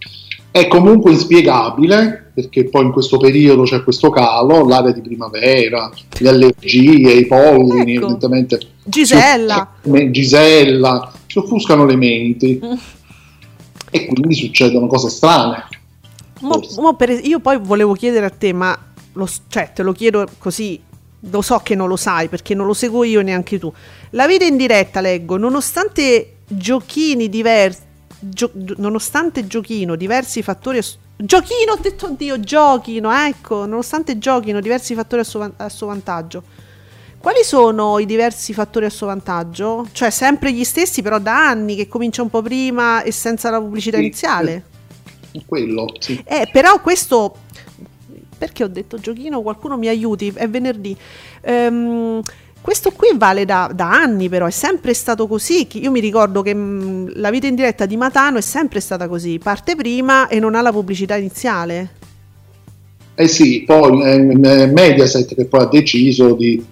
È comunque inspiegabile perché poi in questo periodo c'è questo calo, l'area di primavera, le allergie, i pollini, ecco. evidentemente. Gisella. Gisella, si offuscano le menti mm. e quindi succedono cose strane. Mo, mo per, io poi volevo chiedere a te, ma lo, cioè, te lo chiedo così, lo so che non lo sai perché non lo seguo io neanche tu. La vita in diretta, leggo, nonostante giochini diversi gio- nonostante giochino diversi fattori ass- giochino ho detto oddio giochino ecco nonostante giochino diversi fattori a suo, a suo vantaggio quali sono i diversi fattori a suo vantaggio? Cioè sempre gli stessi però da anni che comincia un po' prima e senza la pubblicità sì, iniziale? Quello, sì. Eh, però questo perché ho detto giochino? Qualcuno mi aiuti, è venerdì. Ehm, questo qui vale da, da, anni, però è sempre stato così. Io mi ricordo che mh, mm, la vita in diretta di Matano è sempre stata così: parte prima e non ha la pubblicità iniziale. Eh sì, poi è Mediaset che poi ha deciso di,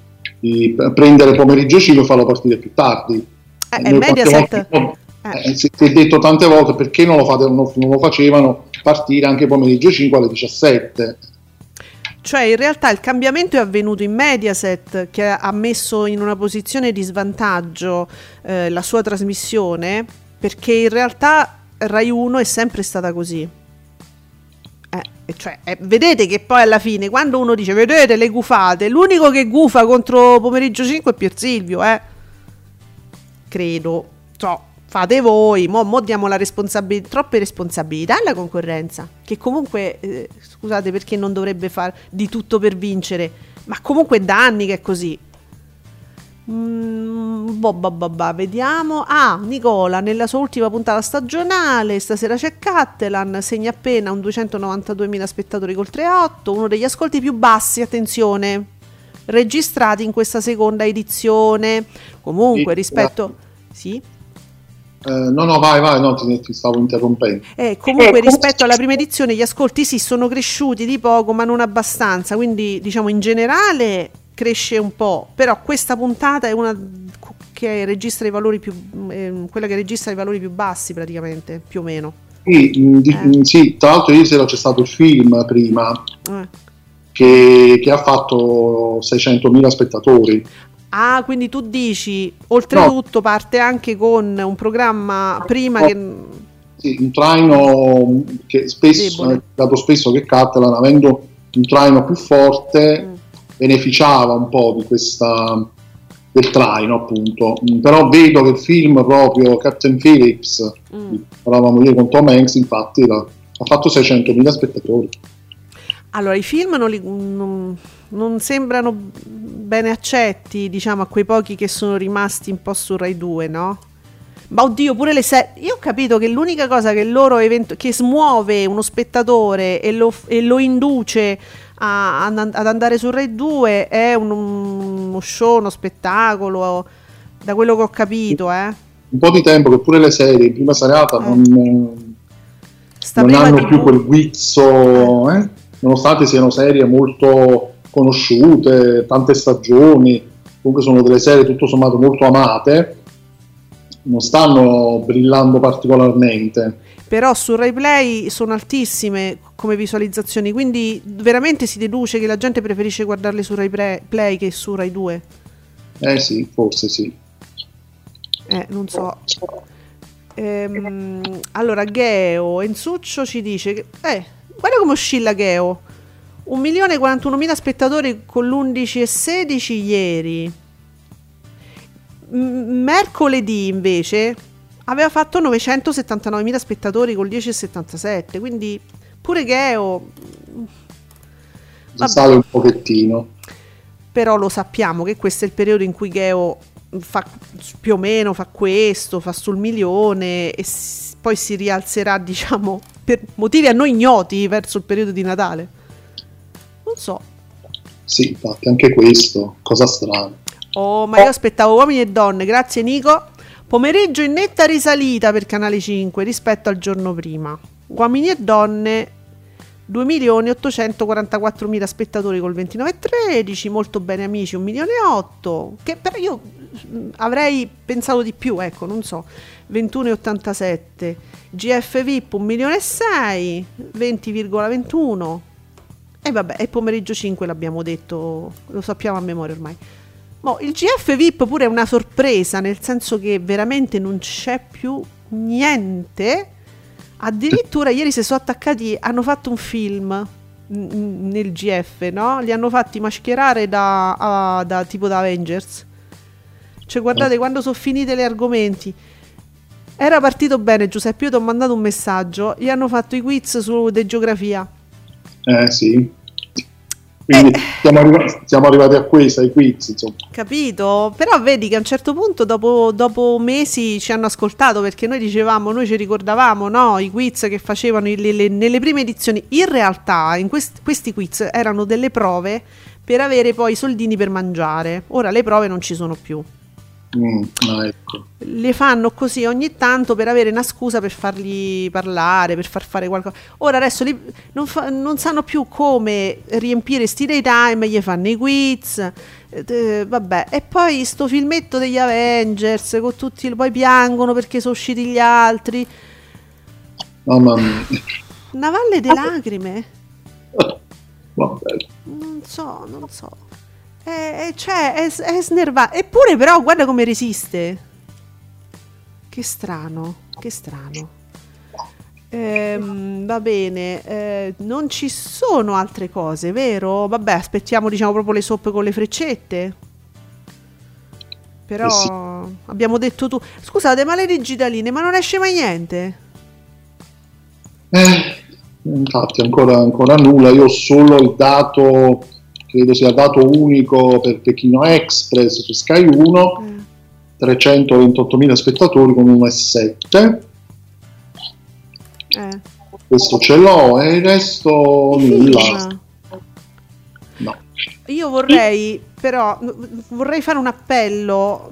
di prendere pomeriggio cibo e farlo partire più tardi. Eh, è Mediaset. Volte, eh. si è detto tante volte perché non lo, fate, non, non lo facevano partire anche pomeriggio 5 alle 17 cioè in realtà il cambiamento è avvenuto in Mediaset che ha messo in una posizione di svantaggio eh, la sua trasmissione perché in realtà Rai 1 è sempre stata così. Eh, cioè, eh, vedete che poi alla fine quando uno dice vedete le gufate, l'unico che gufa contro pomeriggio 5 è Pier Silvio, eh. Credo. So, fate voi, mo, mo diamo la responsabilità, troppe responsabilità alla concorrenza, che comunque, eh, scusate perché non dovrebbe fare di tutto per vincere, ma comunque da anni che è così. Mm, boh, boh, boh, boh, vediamo. Ah, Nicola, nella sua ultima puntata stagionale, stasera c'è Cattelan, segna appena un 292.000 spettatori col 3.8, uno degli ascolti più bassi, attenzione, registrati in questa seconda edizione. Comunque, rispetto... Sì? Eh, no, no, vai, vai, no, ti, ti stavo interrompendo. Eh, comunque, eh, rispetto alla prima edizione, gli ascolti sì sono cresciuti di poco, ma non abbastanza. Quindi, diciamo, in generale cresce un po'. Però questa puntata è una che registra i valori più. Eh, quella che registra i valori più bassi, praticamente, più o meno. Sì, mm, eh. Mm, sì tra l'altro, ieri sera c'è stato il film prima. Eh. Che, che, ha fatto 600.000 spettatori. Ah, quindi tu dici, oltretutto no. parte anche con un programma prima no. che... Sì, un traino che spesso, è dato spesso che Catalan, avendo un traino più forte, mm. Beneficiava un po' di questa del traino appunto mm, però vedo che il film proprio Captain Phillips mm. parlavamo ieri con Tom Hanks infatti la, ha fatto 600.000 spettatori allora i film non, li, non, non sembrano bene accetti, diciamo, a quei pochi che sono rimasti un po' su Rai 2, no? Ma oddio, pure le serie. Io ho capito che l'unica cosa che loro evento- che smuove uno spettatore e lo, e lo induce a, ad andare su Rai 2 è un, uno show, uno spettacolo. Da quello che ho capito, eh. Un po' di tempo che pure le serie in prima serata eh. non, non hanno più quel guizzo, eh? nonostante siano serie molto conosciute, tante stagioni, comunque sono delle serie tutto sommato molto amate, non stanno brillando particolarmente. Però su Rai Play sono altissime come visualizzazioni, quindi veramente si deduce che la gente preferisce guardarle su Rai Play che su Rai 2. Eh sì, forse sì. Eh, non so. Ehm, allora, Geo Ensuccio ci dice che... Eh, guarda come oscilla Geo 1.041.000 spettatori con l'11 e 16 ieri. Mercoledì invece aveva fatto 979.000 spettatori con 10,77, quindi pure Geo sale un pochettino. però lo sappiamo che questo è il periodo in cui Geo fa più o meno fa questo, fa sul milione e s- poi si rialzerà, diciamo, per motivi a noi ignoti verso il periodo di Natale. Non so. Sì, infatti, anche questo, cosa strana. Oh, ma io aspettavo uomini e donne, grazie Nico. Pomeriggio in netta risalita per Canale 5 rispetto al giorno prima. Uomini e donne 2.844.000 spettatori col 29,13, molto bene amici 1 milione e 8, che però io mm, avrei pensato di più, ecco, non so, 21,87, GF VIP 1 milione e 6, 20,21 e vabbè, e pomeriggio 5 l'abbiamo detto, lo sappiamo a memoria ormai. Mo, il GF VIP pure è una sorpresa, nel senso che veramente non c'è più niente. Addirittura ieri si sono attaccati, hanno fatto un film nel GF, no? Li hanno fatti mascherare da, a- da tipo da Avengers. Cioè, guardate, quando sono finite le argomenti. Era partito bene, Giuseppe. Io ti ho mandato un messaggio. Gli hanno fatto i quiz su de geografia. Eh sì. Quindi Eh. siamo, arriva- siamo arrivati a questo, ai quiz, insomma. Capito? Però vedi che a un certo punto, dopo, dopo mesi, ci hanno ascoltato perché noi dicevamo, noi ci ricordavamo no? i quiz che facevano le- le- nelle prime edizioni. In realtà, in quest- questi quiz erano delle prove per avere poi i soldini per mangiare. Ora le prove non ci sono più. Mm, ah, ecco. Le fanno così ogni tanto per avere una scusa per fargli parlare, per far fare qualcosa. Ora adesso li- non, fa- non sanno più come riempire sti daytime, gli fanno i quiz. eh, eh, vabbè, e poi sto filmetto degli Avengers con tutti, poi piangono perché sono usciti gli altri. Mamma mia. Una valle di lacrime. [LAUGHS] Vabbè. Non so, non so. È, è- cioè, è, è snervante. Eppure, però, guarda come resiste. Che strano, che strano. Ehm, va bene, eh, non ci sono altre cose, vero? Vabbè, aspettiamo, diciamo, proprio le soppe con le freccette. Però Eh sì. abbiamo detto tu. Scusate, ma le digitaline, ma non esce mai niente? Eh, infatti ancora, ancora nulla, io ho solo il dato, credo sia dato unico per Pechino Express su Sky 1, Eh, 328.000 spettatori con 1,7. eh. Questo ce l'ho e il resto I nulla. No. Io vorrei, però, vorrei fare un appello.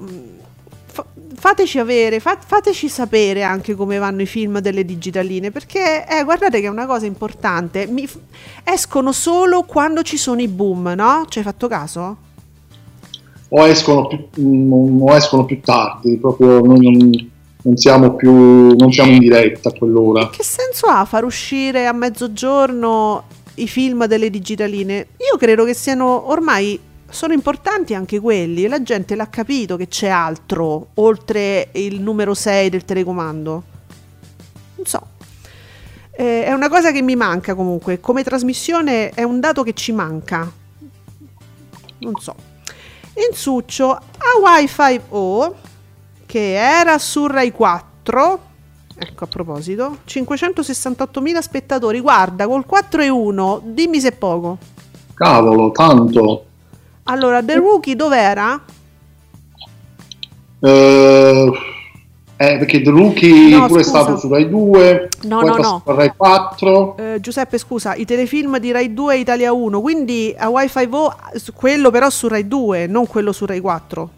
Fateci avere, fa- fateci sapere anche come vanno i film delle digitaline, perché eh, guardate che è una cosa importante. F- escono solo quando ci sono i boom, no? Ci hai fatto caso? O escono più, mm, o escono più tardi, proprio non, non siamo più non siamo in diretta a quell'ora. Che senso ha far uscire a mezzogiorno i film delle digitaline? Io credo che siano ormai sono importanti anche quelli la gente l'ha capito che c'è altro oltre il numero 6 del telecomando. Non so. Eh, è una cosa che mi manca comunque, come trasmissione è un dato che ci manca. Non so. Insuccio a Wi-Fi O che era su Rai 4 ecco a proposito 568.000 spettatori guarda col 4 e 1 dimmi se è poco Cavolo, tanto. Allora The Rookie dov'era? Eh, eh, perché The Rookie No, pure è scusa. stato su Rai 2, No, poi no, è no. Rai 4. Eh, Giuseppe scusa i telefilm di Rai 2 e Italia 1 quindi a Wi-Fi O su- quello però su Rai 2 non quello su Rai 4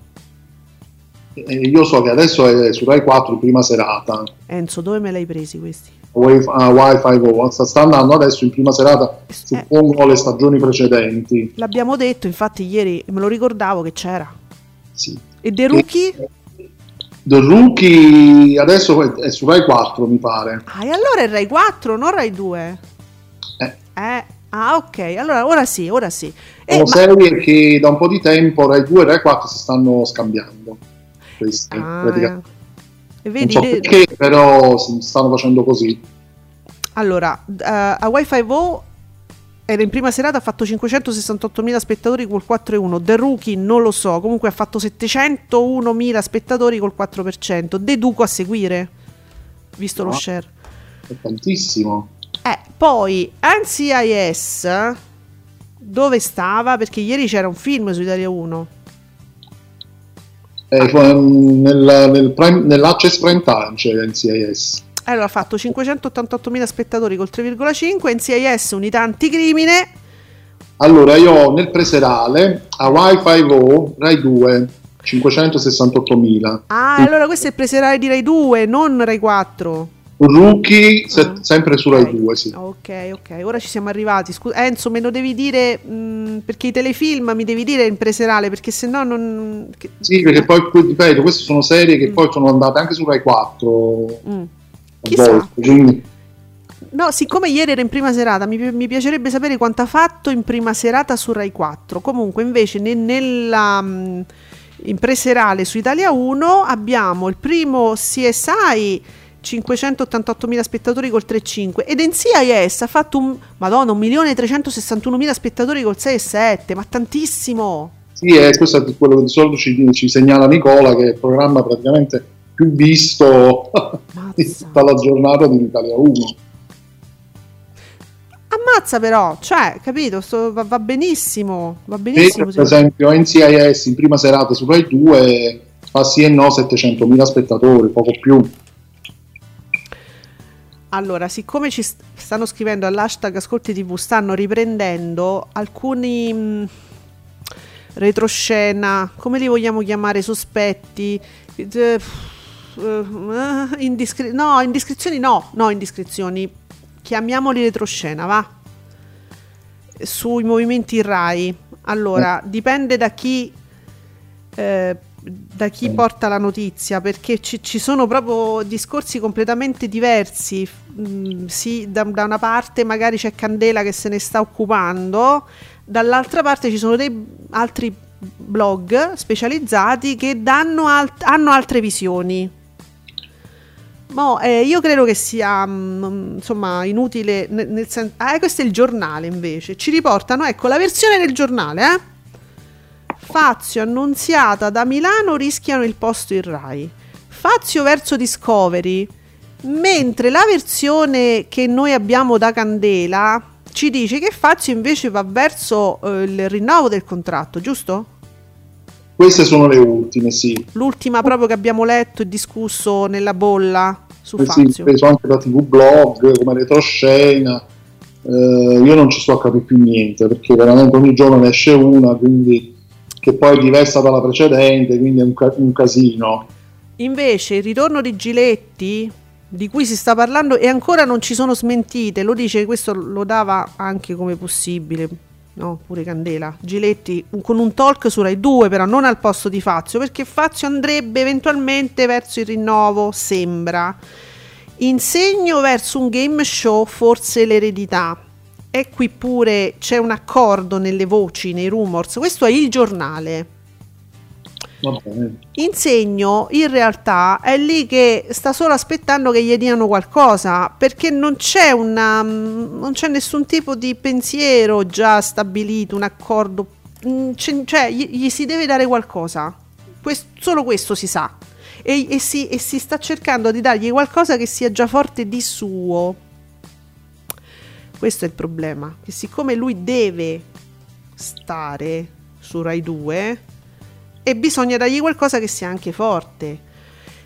E io so che adesso è su Rai 4 prima serata. Enzo dove me l'hai presi questi? A Wi-Fi Go. Sta, andando adesso in prima serata, suppongo le stagioni precedenti. l'abbiamo detto infatti ieri me lo ricordavo che c'era Sì. e The Rookie? The Rookie adesso è su Rai 4, mi pare. Ah, e allora è Rai 4, non Rai 2. Eh. Eh, ah, ok. Allora, ora sì, ora sì. Eh, Sono ma- serie che da un po' di tempo Rai 2 e Rai 4 si stanno scambiando. Queste, Ah, praticamente. E Non vedi, so perché, però stanno facendo così. allora, eh, a Wi-Fi Vo era in prima serata, ha fatto 568.000 spettatori col 4,1. The Rookie non lo so, comunque ha fatto 701.000 spettatori col 4%. Deduco a seguire, visto No. lo share. È tantissimo. Eh, poi NCIS dove stava? Perché ieri c'era un film su Italia 1. Eh, fu- nel, nel prime- nell'Access Prime Time c'è NCIS. Allora ha fatto 588.000 spettatori col 3,5. NCIS unità anticrimine. Allora, io nel preserale a Wi-Fi Vo Rai 2 568.000. Ah, allora questo è il preserale di Rai 2, non Rai 4. Rookie se- Ah. sempre su Rai 2, sì. Ok, ok, ora ci siamo arrivati. Scusa, Enzo, me lo devi dire mh, perché i telefilm mi devi dire in preserale perché se no non. che- Sì, perché poi, poi, ripeto, queste sono serie che poi sono andate anche su Rai 4 Mm. Chissà. volte, No, siccome ieri era in prima serata, mi, mi piacerebbe sapere quanto ha fatto in prima serata su Rai 4. Comunque, invece, ne- nella, mh, in preserale su Italia 1 abbiamo il primo CSI 588.000 spettatori col 3,5 ed NCIS ha fatto un madonna 1.361.000 spettatori col 6,7 ma tantissimo sì, è questo è quello che di solito ci, ci segnala Nicola, che è il programma praticamente più visto [LAUGHS] di Mazza. tutta la giornata di Italia 1. ammazza però cioè capito sto- va, va benissimo va benissimo per sì. esempio NCIS in prima serata su Rai 2 fa sì e no 700.000 spettatori, poco più. Allora, siccome ci st- stanno scrivendo all'hashtag Ascolti TV, stanno riprendendo alcuni mh, retroscena, come li vogliamo chiamare, sospetti, eh, eh, indiscre- no, indiscrezioni no, no, indiscrezioni, chiamiamoli retroscena, va? Sui movimenti RAI. Allora, dipende da chi eh, da chi porta la notizia perché ci, ci sono proprio discorsi completamente diversi. Mm, sì, da, da una parte magari c'è Candela che se ne sta occupando, dall'altra parte ci sono dei altri blog specializzati che danno alt- hanno altre visioni. Mo, eh, io credo che sia mm, insomma inutile nel, nel sen- ah, questo è il giornale invece ci riportano ecco la versione del giornale eh Fazio annunziata da Milano rischiano il posto in Rai. Fazio verso Discovery, mentre la versione che noi abbiamo da Candela ci dice che Fazio invece va verso eh, il rinnovo del contratto, giusto? Queste sono le ultime, sì. L'ultima proprio che abbiamo letto e discusso nella bolla su Eh sì, Fazio. preso anche da TV blog come retroscena. Eh, io non ci sto a capire più niente perché veramente ogni giorno ne esce una, quindi che poi è diversa dalla precedente, quindi è un, ca- un casino. Invece il ritorno di Giletti, di cui si sta parlando e ancora non ci sono smentite, lo dice, questo lo dava anche come possibile, no? Pure Candela. Giletti con un talk su Rai 2, però non al posto di Fazio, perché Fazio andrebbe eventualmente verso il rinnovo, sembra. Insegno verso un game show, forse l'eredità. E qui pure c'è un accordo nelle voci, nei rumors. Questo è il giornale. Insegno in realtà è lì che sta solo aspettando che gli diano qualcosa perché non c'è, una, non c'è nessun tipo di pensiero già stabilito, un accordo, mm, cioè gli, gli si deve dare qualcosa, Quest- solo questo si sa e, e si, e si sta cercando di dargli qualcosa che sia già forte di suo. Questo è il problema, che siccome lui deve stare su Rai 2 e bisogna dargli qualcosa che sia anche forte.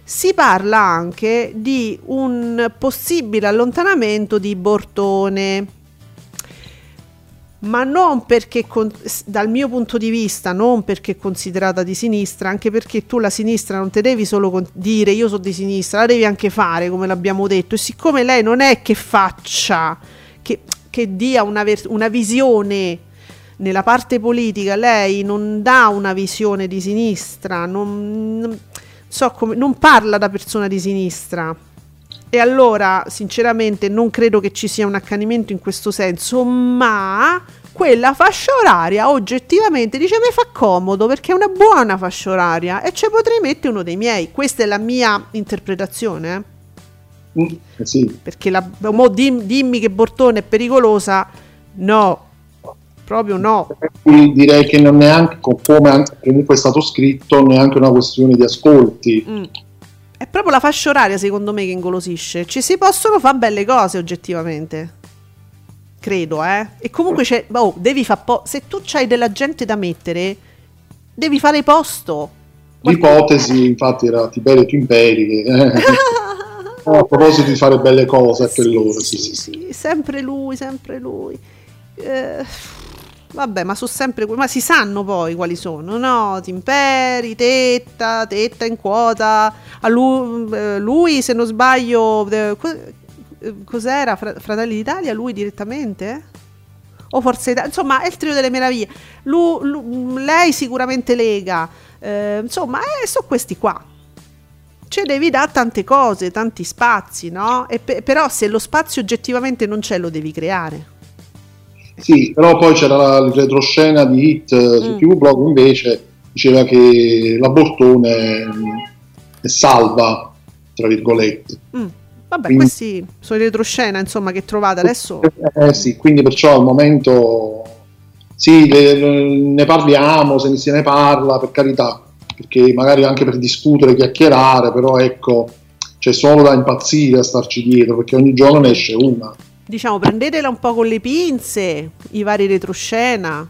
Si parla anche di un possibile allontanamento di Bortone, ma non perché, dal mio punto di vista, non perché considerata di sinistra, anche perché tu la sinistra non te devi solo dire io sono di sinistra, la devi anche fare, come l'abbiamo detto, e siccome lei non è che faccia, che, che dia una, vers- una visione nella parte politica lei non dà una visione di sinistra, non, non- so come, non parla da persona di sinistra. E allora, sinceramente, non credo che ci sia un accanimento in questo senso, ma quella fascia oraria oggettivamente dice mi fa comodo perché è una buona fascia oraria e ci potrei mettere uno dei miei. Questa è la mia interpretazione. eh. Mm, eh sì. Perché la, mo dim- dimmi che Bortone è pericolosa, no, proprio no. Direi che non neanche, come comunque è stato scritto, neanche una questione di ascolti. Mm. È proprio la fascia oraria, secondo me, che ingolosisce. Ci si possono fare belle cose, oggettivamente. Credo, eh. E comunque c'è. Oh, devi fare. Po- se tu c'hai della gente da mettere, devi fare posto. L'ipotesi, infatti, era Tiberio Timperi. Che, [LAUGHS] [LAUGHS] a proposito di fare belle cose, anche loro. Sì, sì, sì. sempre lui, sempre lui. Eh, vabbè, ma sono sempre Ma si sanno poi quali sono, no? Timperi, Tetta, Tetta in quota. A lui, eh, lui, se non sbaglio, eh, co- cos'era? Fra- Fratelli d'Italia? Lui direttamente? O forse Italia? Insomma, è il trio delle meraviglie. Lu- lu- lei sicuramente Lega. Eh, insomma, eh, sono questi qua. Ci devi dare tante cose, tanti spazi, no? E pe- però se lo spazio oggettivamente non c'è, lo devi creare. Sì, però poi c'era la retroscena di Hit eh, su Mm. TV Blog invece diceva che la Bortone mm, è salva, tra virgolette. Mm. Vabbè, Quindi- questi sono i retroscena, insomma, che trovate adesso. Eh sì, quindi perciò al momento sì, le- ne parliamo, se ne, se ne parla, per carità, perché magari anche per discutere, chiacchierare, però ecco, c'è solo da impazzire a starci dietro, perché ogni giorno ne esce una. Diciamo, prendetela un po' con le pinze, i vari retroscena.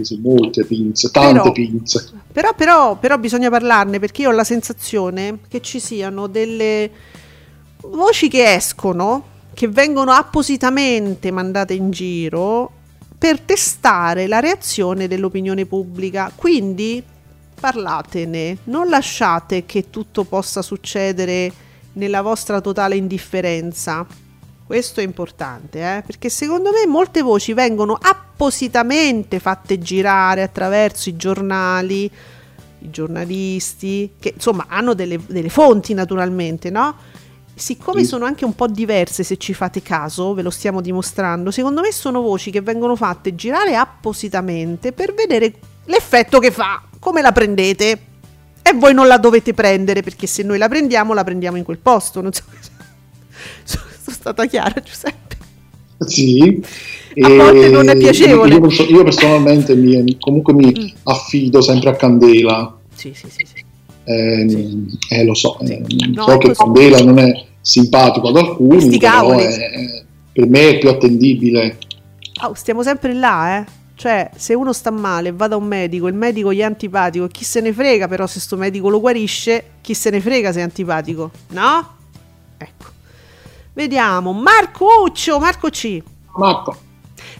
Sono molte pinze, tante Però- pinze. Però, però, però bisogna parlarne perché io ho la sensazione che ci siano delle voci che escono, che vengono appositamente mandate in giro per testare la reazione dell'opinione pubblica. Quindi parlatene, non lasciate che tutto possa succedere nella vostra totale indifferenza. Questo è importante, eh? perché secondo me molte voci vengono appositamente fatte girare attraverso i giornali, i giornalisti, che insomma hanno delle, delle fonti naturalmente, no? Siccome Sì. sono anche un po' diverse, se ci fate caso, ve lo stiamo dimostrando, secondo me sono voci che vengono fatte girare appositamente per vedere l'effetto che fa, come la prendete. E voi non la dovete prendere, perché se noi la prendiamo, la prendiamo in quel posto. Non so [LAUGHS] sono sono stata chiara, Giuseppe. Sì. A volte non è piacevole. Io, perso- io personalmente mi, comunque mi Mm. affido sempre a Candela. Sì, sì, sì. sì. Ehm, eh, lo so, Sì. eh, No, so che così. Candela non è simpatico ad alcuni, però è- per me è più attendibile. Oh, stiamo sempre là, eh. Cioè, se uno sta male, va da un medico, il medico gli è antipatico, chi se ne frega però se sto medico lo guarisce, chi se ne frega se è antipatico, no? Ecco. Vediamo, Marcuccio, Marco C. Marco,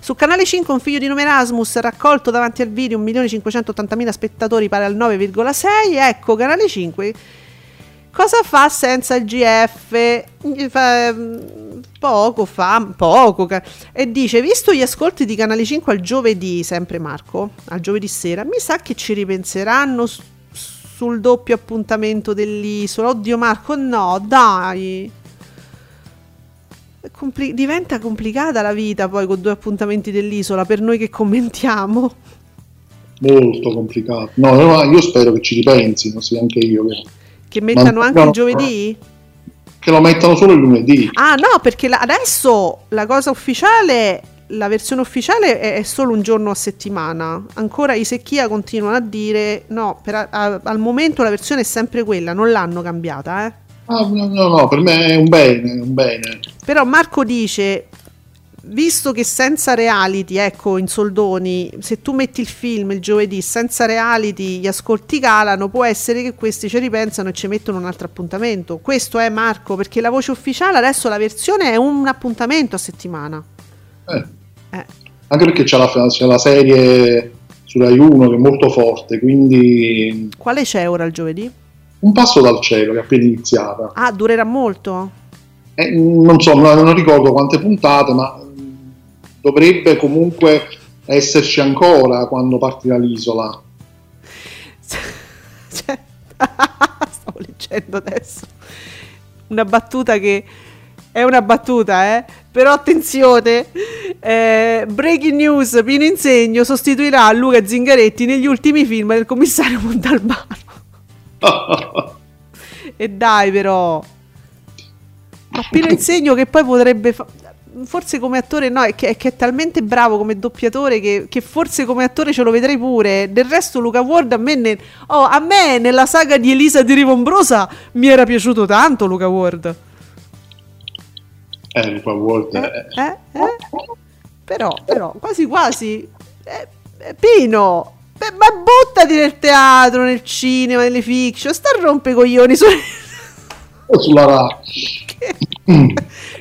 Su canale 5 un figlio di nome Erasmus raccolto davanti al video 1.580.000 spettatori pari al 9,6. Ecco, canale 5 cosa fa senza il GF? Mm, poco fa, poco. E dice, visto gli ascolti di canale 5 al giovedì, sempre Marco, al giovedì sera, mi sa che ci ripenseranno s- sul doppio appuntamento dell'isola. Oddio Marco, no, dai. Compli- diventa complicata la vita poi con due appuntamenti dell'isola per noi che commentiamo. molto complicato. No, no, io spero che ci ripensino, sì, anche io. Che, Che mettano Ma- anche no, il giovedì? che lo mettano solo il lunedì. Ah no, perché la- adesso la cosa ufficiale, la versione ufficiale è, è solo un giorno a settimana. Ancora i Secchia continuano a dire no, per a- al momento la versione è sempre quella, non l'hanno cambiata, eh. Ah, no, no, no, per me è un bene, un bene. Però Marco dice, visto che senza reality, ecco, in soldoni, se tu metti il film il giovedì senza reality, gli ascolti calano, può essere che questi ci ripensano e ci mettono un altro appuntamento. Questo è Marco, perché la voce ufficiale adesso la versione è un appuntamento a settimana. Eh, Eh, Anche perché c'è la, c'è la serie su Rai 1 che è molto forte, quindi quale c'è ora il giovedì? un passo dal cielo che è appena iniziata. Ah, durerà molto? Eh, non so, no- non ricordo quante puntate, ma dovrebbe comunque esserci ancora quando partirà l'isola. Cioè, [LAUGHS] stavo leggendo adesso una battuta che è una battuta, eh? Però attenzione, eh, breaking news, Pino Insegno sostituirà Luca Zingaretti negli ultimi film del commissario Montalbano. [LAUGHS] E dai però, ma Pino Insegno che poi potrebbe fa- forse come attore no, è che, è che è talmente bravo come doppiatore che, che forse come attore ce lo vedrei pure. Del resto Luca Ward a me, ne- oh, a me nella saga di Elisa di Rivombrosa mi era piaciuto tanto Luca Ward. Eh, Luca Ward Eh, è- eh, eh. Però, però, quasi quasi. eh, eh, Pino, beh, ma buttati nel teatro, nel cinema, nelle fiction, sta a rompe coglioni su... sulla Rai. [LAUGHS]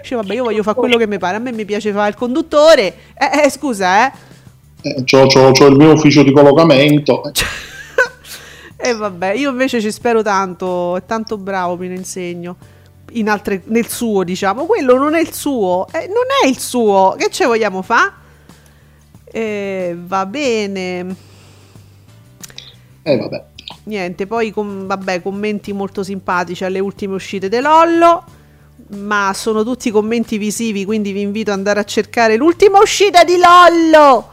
Dice, vabbè, io voglio fare quello che mi pare. A me mi piace fare il conduttore. Eh, eh, scusa, eh. Eh, c'ho, c'ho- c'ho il mio ufficio di collocamento. Eh, [LAUGHS] E vabbè, io invece ci spero tanto. È tanto bravo Pino Insegno. In altre, nel suo, diciamo. Quello non è il suo. eh, non è il suo. Che ce vogliamo fa? Eh, va bene. Eh, vabbè. Niente, poi com- vabbè, commenti molto simpatici alle ultime uscite di Lollo. Ma sono tutti commenti visivi, quindi vi invito ad andare a cercare l'ultima uscita di Lollo.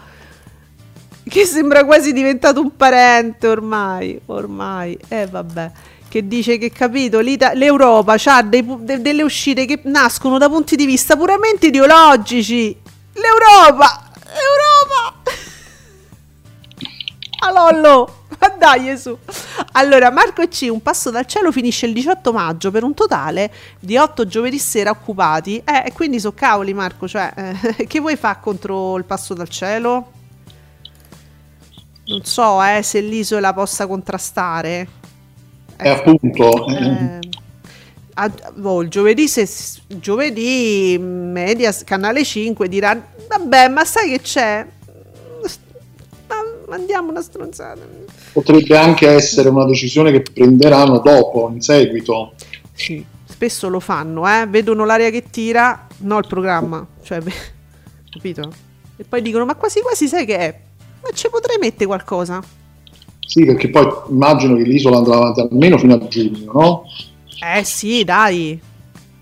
Che sembra quasi diventato un parente ormai. Ormai, eh vabbè. Che dice che capito, l'Europa ha delle uscite che nascono da punti di vista puramente ideologici. L'Europa! L'Europa! [LAUGHS] A Lollo! Ma [LAUGHS] dai, su. Allora, Marco C. Un passo dal cielo finisce il 18 maggio per un totale di 8 giovedì sera occupati. Eh, e quindi so cavoli, Marco. Cioè, eh, [LAUGHS] che vuoi fare contro il passo dal cielo? Non so, eh, se l'isola possa contrastare. E appunto, eh, Eh, a- oh, il giovedì, se, giovedì Media Canale 5 dirà: Vabbè, ma sai che c'è? Ma mandiamo una stronzata. potrebbe anche essere una decisione che prenderanno dopo, in seguito. Sì, spesso lo fanno, eh? vedono l'aria che tira, no il programma, cioè, capito? E poi dicono, ma quasi quasi sai che è? Ma ci potrei mettere qualcosa? Sì, perché poi immagino che l'isola andrà avanti almeno fino a giugno, no? Eh sì, dai.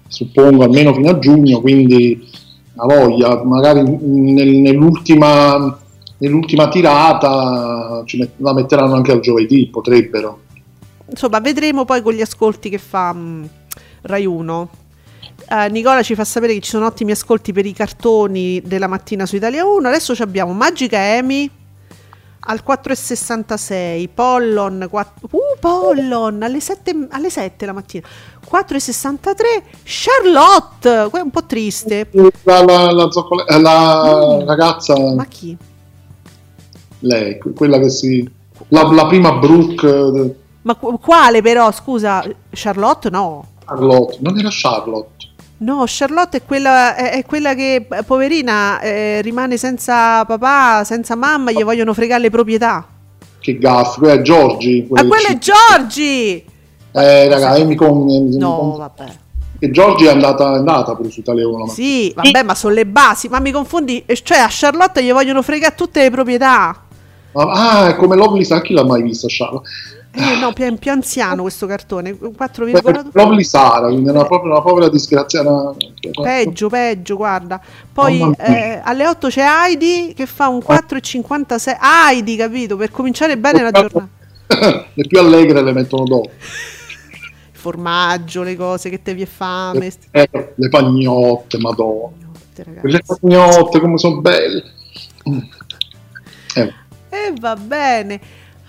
Suppongo almeno fino a giugno, quindi la voglia, magari nel- nell'ultima, nell'ultima tirata met- la metteranno anche al giovedì, potrebbero. Insomma, vedremo poi con gli ascolti che fa mh, Rai 1. Eh, Nicola ci fa sapere che ci sono ottimi ascolti per i cartoni della mattina su Italia 1. Adesso ci abbiamo Magica Amy al 4,66, Pollon, 4, uh, Pollon alle 7, alle 7 la mattina, 4,63, Charlotte, que- un po' triste. La, la- la eh, la Mm. ragazza, Ma chi? Lei, que- quella che si... La, la prima Brooke eh, Ma qu- quale però, scusa, Charlotte no. Charlotte, non era Charlotte. No, Charlotte è quella, è, è quella che, poverina, eh, rimane senza papà, senza mamma, gli vogliono fregare le proprietà. Che gaff, quella è Giorgi. Ma quella quello è Giorgi! Eh, raga, Amy con, No, con- vabbè. E Giorgi è andata, è andata pure su Italia 1 la mattina. Sì, vabbè, ma sono le basi. Ma mi confondi? Cioè, a Charlotte gli vogliono fregare tutte le proprietà. Ah, è come Lovely chi l'ha mai vista Charlotte? Eh, no, più, più anziano questo cartone. 4, Beh, Lovely Sara, quindi è una, proprio, una povera disgraziata. Peggio, peggio, guarda. Poi mia. eh, alle 8 c'è Heidi che fa un 4,56. Heidi, capito? Per cominciare bene la giornata. [LAUGHS] le più allegre le mettono dopo. Il formaggio, le cose che te vi è fame. st- Eh, le pagnotte, madonna. Notte, ragazzi. Quelle pagnotte come sono belle. Eh, E va bene.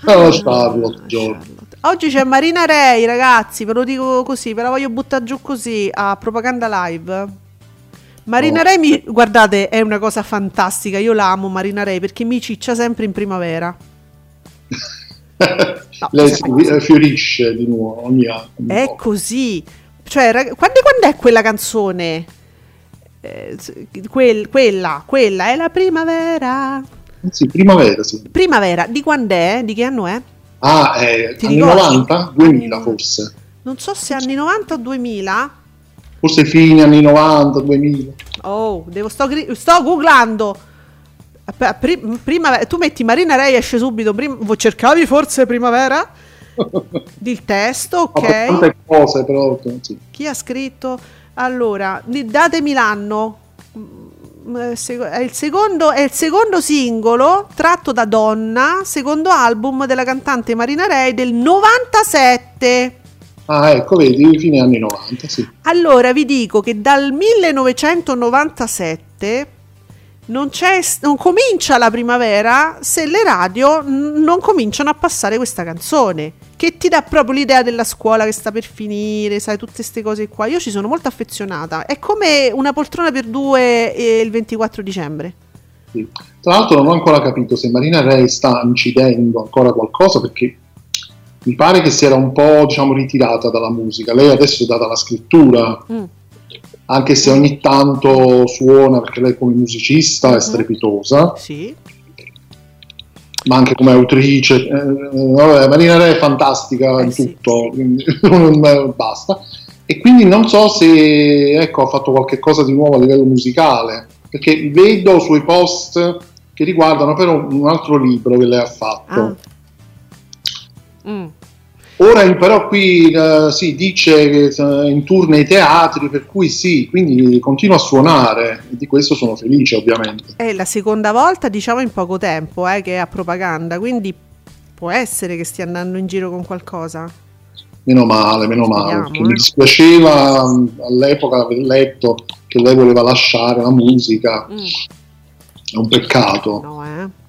Oh, Charlotte, Giorgio. Charlotte. Oggi c'è Marina Rei, ragazzi, ve lo dico così, ve la voglio buttare giù così a propaganda live. Marina Oh. Rei, mi, guardate, è una cosa fantastica. Io la amo Marina Rei perché mi ciccia sempre in primavera. [LAUGHS] Lei se- si eh, fiorisce di nuovo ogni anno. È così. Cioè, rag- quando, quando è quella canzone? Eh, quel- quella, quella è la primavera. Sì, primavera, sì. Primavera, di quando è? Di che anno è? Ah, eh, Ti anni ricordi? 90? 2000 Anni- forse. Non so se anni 90 o 2000. Forse fine anni 90, 2000. Oh, devo, sto, sto googlando. Pri- prima, tu metti Marina Rei esce subito. Prim- cercavi forse primavera? [LAUGHS] Il testo, ok. tante cose, però sì. Chi ha scritto? Allora, datemi l'anno. Mm, eh, È il, secondo, è il secondo singolo tratto da Donna, secondo album della cantante Marina Rei del 97. Ah, ecco, vedi, fine anni 90, sì. Allora vi dico che dal 1997 non, c'è, non comincia la primavera se le radio non cominciano a passare questa canzone. Che ti dà proprio l'idea della scuola che sta per finire, sai, tutte queste cose qua. Io ci sono molto affezionata. È come una poltrona per due eh, il 24 dicembre. Sì. Tra l'altro non ho ancora capito se Marina Rey sta incidendo ancora qualcosa perché mi pare che si era un po' diciamo, ritirata dalla musica. Lei adesso è data alla scrittura, Mm. Anche se ogni tanto suona perché lei come musicista Mhm. è strepitosa, Sì. ma anche come autrice. eh, vabbè, Marina Re è fantastica Eh in sì, tutto, quindi [LAUGHS] basta. E quindi non so se ecco, ha fatto qualche cosa di nuovo a livello musicale, perché vedo sui post che riguardano però un altro libro che lei ha fatto. Ah. Mm. Ora però qui eh, si dice che eh, in tour nei teatri, per cui sì, quindi continua a suonare e di questo sono felice ovviamente. È la seconda volta, diciamo, in poco tempo eh, che è a propaganda, quindi può essere che stia andando in giro con qualcosa. Meno male, meno male, Speriamo, perché eh. mi dispiaceva mh, all'epoca aver letto che lei voleva lasciare la musica, Mm. è un peccato. No, eh.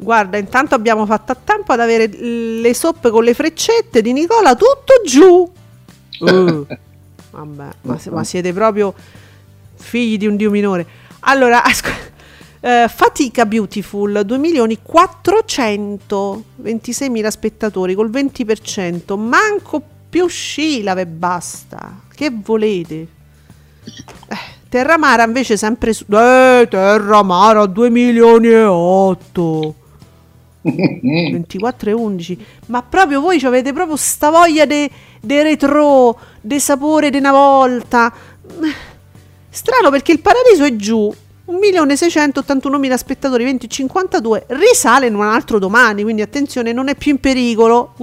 Guarda, intanto abbiamo fatto a tempo ad avere le soppe con le freccette di Nicola tutto giù. [LAUGHS] Uh, vabbè, ma, ma siete proprio figli di un dio minore. Allora, [LAUGHS] asco- eh, Fatica Beautiful 2 milioni 426 mila spettatori col 20%. Manco più Scila e basta. Che volete? Eh, Terramara invece sempre su... Eh, Terramara 2 milioni e 8. [LAUGHS] 24 e 11 ma proprio voi avete proprio sta voglia de, de retro de sapore di una volta. Strano perché il paradiso è giù. 1.681.000 spettatori 2052 risale in un altro domani quindi attenzione non è più in pericolo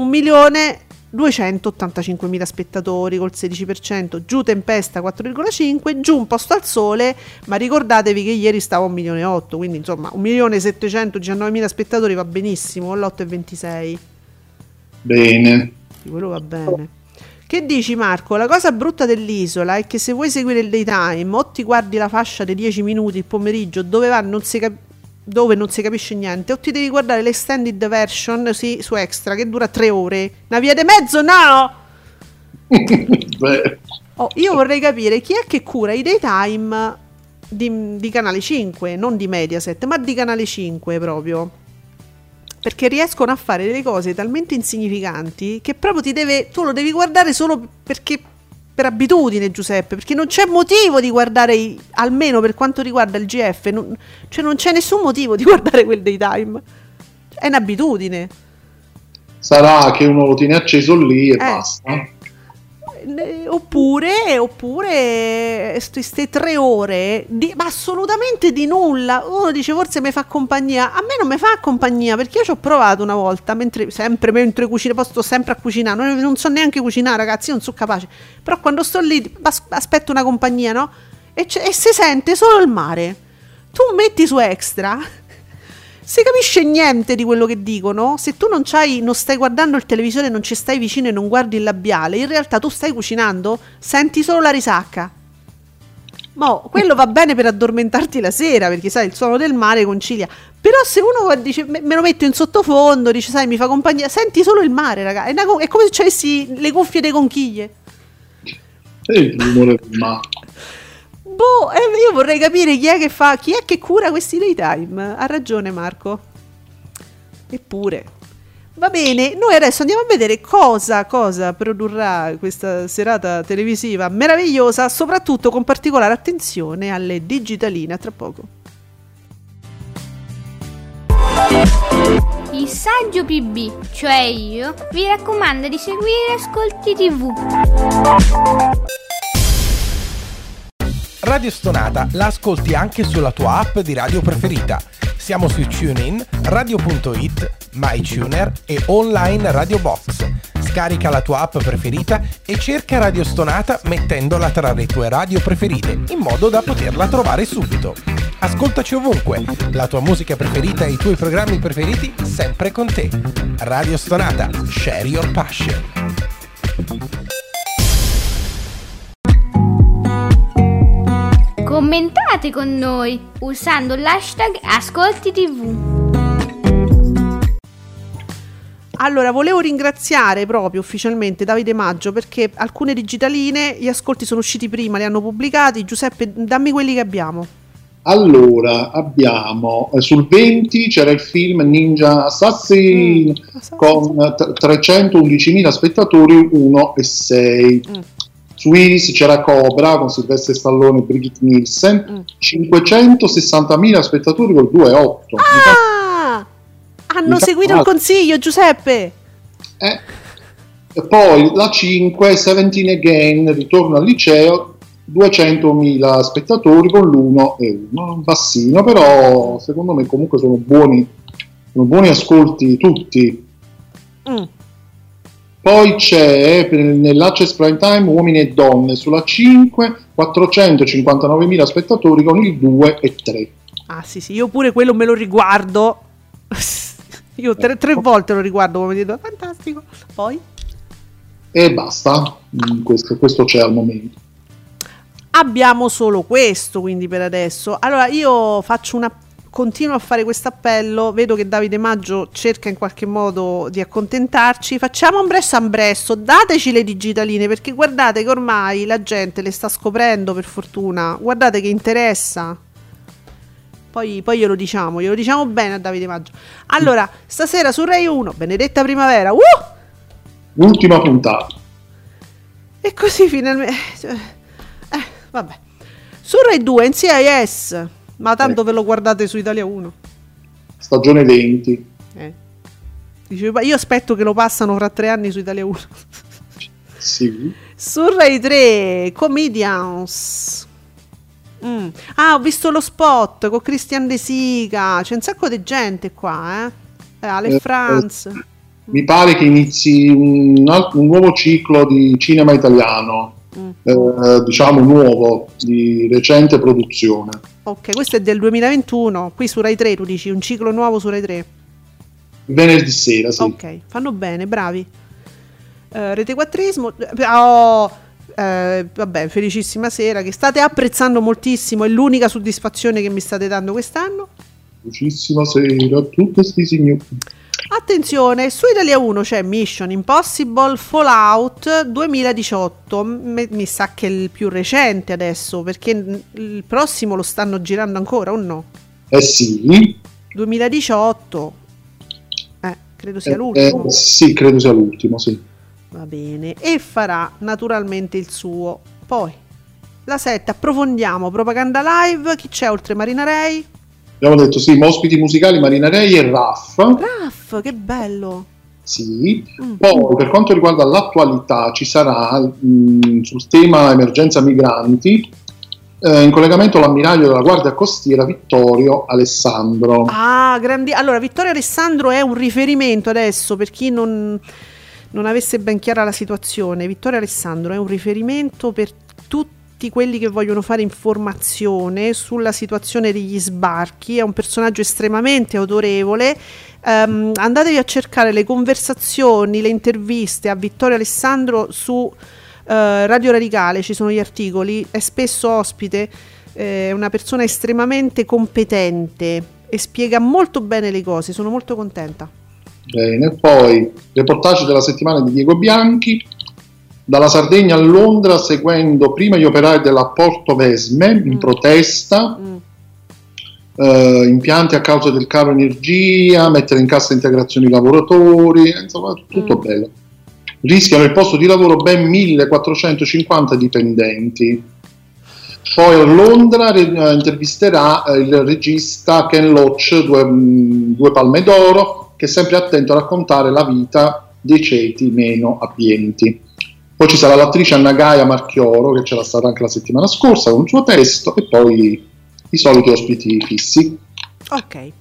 1.285.000 spettatori col 16% giù tempesta 4,5 giù un posto al sole ma ricordatevi che ieri stava a 1 milione e 8 quindi insomma 1.719.000 spettatori va benissimo con l'8,26 Bene. Quello va bene che dici Marco? La cosa brutta dell'isola è che se vuoi seguire il daytime o ti guardi la fascia dei 10 minuti il pomeriggio dove va non si cap- dove non si capisce niente o ti devi guardare l'extended version sì, su extra che dura 3 ore una via di mezzo no Oh, io vorrei capire chi è che cura i daytime di, di Canale 5, non di Mediaset, ma di Canale 5 proprio. Perché riescono a fare delle cose talmente insignificanti che proprio ti deve. Tu lo devi guardare solo perché. Per abitudine, Giuseppe, perché non c'è motivo di guardare, i- almeno per quanto riguarda il GF, non, cioè non c'è nessun motivo di guardare quel daytime. È un'abitudine. sarà che uno lo tiene acceso lì e Eh. basta. Eh, Oppure, oppure queste tre ore, di- ma assolutamente di nulla. Uno dice forse mi fa compagnia. A me non mi fa compagnia perché io ci ho provato una volta, mentre, sempre mentre cucino, poi sto sempre a cucinare. Non, non so neanche cucinare, ragazzi, non sono capace. Però quando sto lì, as- aspetto una compagnia, no? E, e si sente solo il mare. Tu metti su extra. Si capisce niente di quello che dicono. Se tu non, non stai guardando il televisore, non ci stai vicino e non guardi il labiale, in realtà tu stai cucinando, senti solo la risacca. Ma quello va bene per addormentarti la sera, perché sai, il suono del mare concilia. Però se uno dice me, lo metto in sottofondo, dice sai, mi fa compagnia, senti solo il mare, raga. È, una è come se avessi le cuffie dei conchiglie. E il rumore del mare. Boh, eh, io vorrei capire chi è che fa, chi è che cura questi daytime. Ha ragione Marco. Eppure. Va bene, noi adesso andiamo a vedere cosa, cosa produrrà questa serata televisiva meravigliosa, soprattutto con particolare attenzione alle digitaline. A tra poco. Il saggio PB, cioè io, vi raccomanda di seguire Ascolti TV. Radio Stonata la ascolti anche sulla tua app di radio preferita. Siamo su TuneIn, Radio.it, MyTuner e online Radio Box. Scarica la tua app preferita e cerca Radio Stonata mettendola tra le tue radio preferite, in modo da poterla trovare subito. Ascoltaci ovunque, la tua musica preferita e i tuoi programmi preferiti sempre con te. Radio Stonata, share your passion. Commentate con noi usando l'hashtag Ascolti TV. Allora, volevo ringraziare proprio ufficialmente Davide Maggio perché alcune digitaline, gli ascolti sono usciti prima, li hanno pubblicati. Giuseppe, dammi quelli che abbiamo. Allora, abbiamo eh, sul 20 c'era il film Ninja Assassin Mm, Assassin. con t- 311.000 spettatori, 1 e 6. Mm. Su Iris c'era Cobra con Silvestre Stallone e Brigitte Nielsen, Mm. 560.000 spettatori col 2 e 8. Ah! Hanno seguito il consiglio, Giuseppe. Eh. E poi la 5, 17 Again, ritorno al liceo, 200.000 spettatori con l'1 e 1, un bassino, però secondo me comunque sono buoni, sono buoni ascolti tutti. Mm. Poi c'è per- nell'Access Prime Time Uomini e Donne sulla 5, 459.000 spettatori con il 2 e 3. Ah, sì, sì, io pure quello me lo riguardo. [LAUGHS] Io tre, tre volte lo riguardo come dito, fantastico. Poi E basta, questo, questo c'è al momento. abbiamo solo questo, quindi per adesso. Allora, io faccio una continuo a fare questo appello, vedo che Davide Maggio cerca in qualche modo di accontentarci. Facciamo ambresso ambresso, dateci le digitaline perché guardate che ormai la gente le sta scoprendo per fortuna. Guardate che interessa. Poi, poi glielo diciamo, glielo diciamo bene a Davide Maggio. Allora, stasera su Rai 1, Benedetta Primavera. Uh! Ultima puntata. E così finalmente. Eh, vabbè. Su Rai 2 NCIS. Ma tanto ve lo guardate su Italia 1. Stagione 20. Eh. Dice, "Ma io aspetto che lo passano fra tre anni su Italia 1. Sì. su Rai 3, Comedians. Mm. Ah, ho visto lo spot con Christian De Sica. C'è un sacco di gente qua, eh. eh Ale Eh, Franz. Mi pare che inizi un, alt- un nuovo ciclo di cinema italiano, Mm. eh, diciamo nuovo, di recente produzione. Ok, questo è del 2021. Qui su Rai 3 tu dici un ciclo nuovo su Rai 3. Venerdì sera, sì. Ok, fanno bene, bravi. Eh, rete quattrismo. eh, Oh, eh, vabbè, felicissima sera che state apprezzando moltissimo. È l'unica soddisfazione che mi state dando quest'anno. Lucissima sera a tutti sti signori. Attenzione, su Italia 1 c'è Mission Impossible Fallout 2018. M- mi sa che è il più recente adesso, perché il prossimo lo stanno girando ancora o no? Eh sì, 2018. Eh, credo sia eh, l'ultimo. eh, sì, credo sia l'ultimo, sì. Va bene, e farà naturalmente il suo. Poi, la 7, approfondiamo, propaganda live, chi c'è oltre Marina Ray? Abbiamo detto sì, ospiti musicali Marina Rei e Raff. Raff, che bello! Sì. Mm. Poi per quanto riguarda l'attualità ci sarà mh, sul tema emergenza migranti eh, in collegamento l'ammiraglio della Guardia Costiera Vittorio Alessandro. Ah, grandi... Allora, Vittorio Alessandro è un riferimento adesso, per chi non, non avesse ben chiara la situazione. Vittorio Alessandro è un riferimento per tutti quelli che vogliono fare informazione sulla situazione degli sbarchi, è un personaggio estremamente autorevole. Ehm, andatevi a cercare le conversazioni, le interviste a Vittorio Alessandro su eh, Radio Radicale, ci sono gli articoli, è spesso ospite, è una persona estremamente competente e spiega molto bene le cose, sono molto contenta. Bene, poi reportage della settimana di Diego Bianchi, dalla Sardegna a Londra seguendo prima gli operai della Porto Vesme in Mm. protesta, Mm. eh, impianti a causa del caro energia, mettere in cassa integrazione i lavoratori, insomma tutto Mm. bello. Rischiano il posto di lavoro ben 1450 dipendenti. Poi a Londra eh, intervisterà eh, il regista Ken Loach, due, mm, due palme d'oro, che è sempre attento a raccontare la vita dei ceti meno abbienti. Poi ci sarà l'attrice Anna Gaia Marchioro, che c'era stata anche la settimana scorsa con il suo testo, e poi i soliti ospiti fissi. Ok.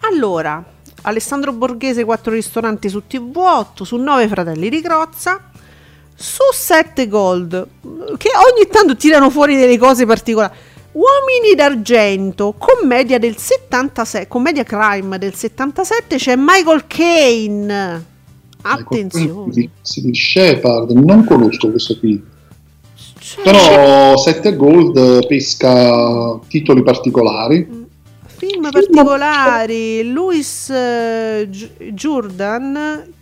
Allora, Alessandro Borghese, 4 ristoranti su TV8, su 9 Fratelli di Crozza, su 7 Gold, che ogni tanto tirano fuori delle cose particolari. Uomini d'argento, commedia del 76, commedia crime del 77, c'è Michael Caine. Attenzione. Di, di Shepard, non conosco questo film. Cioè, Però 7 Gold pesca titoli particolari. Film particolari, Louis eh, Gi- Jordan,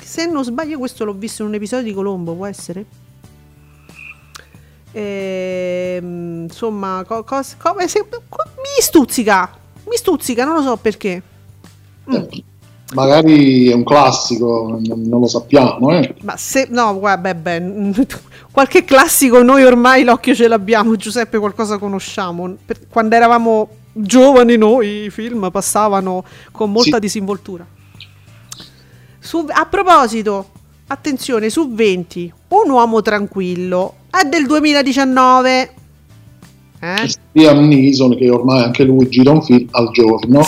se non sbaglio questo l'ho visto in un episodio di Colombo, può essere? Ehm, insomma, co- cos- come se- co- mi stuzzica, mi stuzzica, non lo so perché. Mm. Eh, magari è un classico, non, lo sappiamo. Eh. Ma se no, guarda, beh, beh, [LAUGHS] qualche classico noi ormai l'occhio ce l'abbiamo, Giuseppe qualcosa conosciamo. Per- quando eravamo giovani noi i film passavano con molta Sì. disinvoltura. Su- a proposito, attenzione, su 20, Un uomo tranquillo è del 2019. Eh? Liam Neeson, che ormai anche lui gira un film al giorno,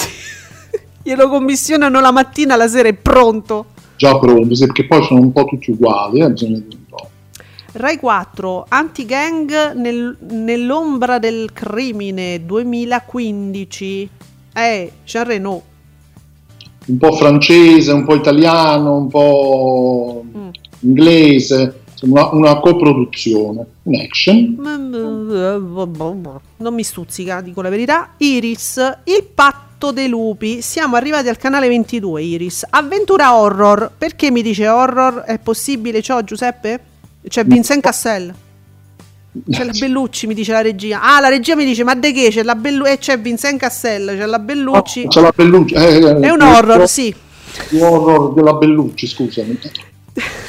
Glielo commissionano la mattina, la sera è pronto. già pronto, sì, perché poi sono un po' tutti uguali. Eh, bisogna dire un po'. Rai 4, Anti-Gang nel- nell'ombra del crimine 2015. Eh, Jean Reno. un po' francese, un po' italiano, un po' Mm. inglese, una, una coproduzione, un action. Non mi stuzzica, dico la verità. Iris, il patto dei lupi. Siamo arrivati al canale 22, Iris. Avventura horror. Perché mi dice horror? È possibile ciò, Giuseppe? C'è Vincent Cassel. C'è la Bellucci, mi dice la regia. Ah, la regia mi dice, ma de che? C'è la Bellucci. E c'è Vincent Cassel, c'è la Bellucci. Ah, c'è la Bellucci. eh, eh, È un horror, sì. Horror della Bellucci, scusami. [LAUGHS]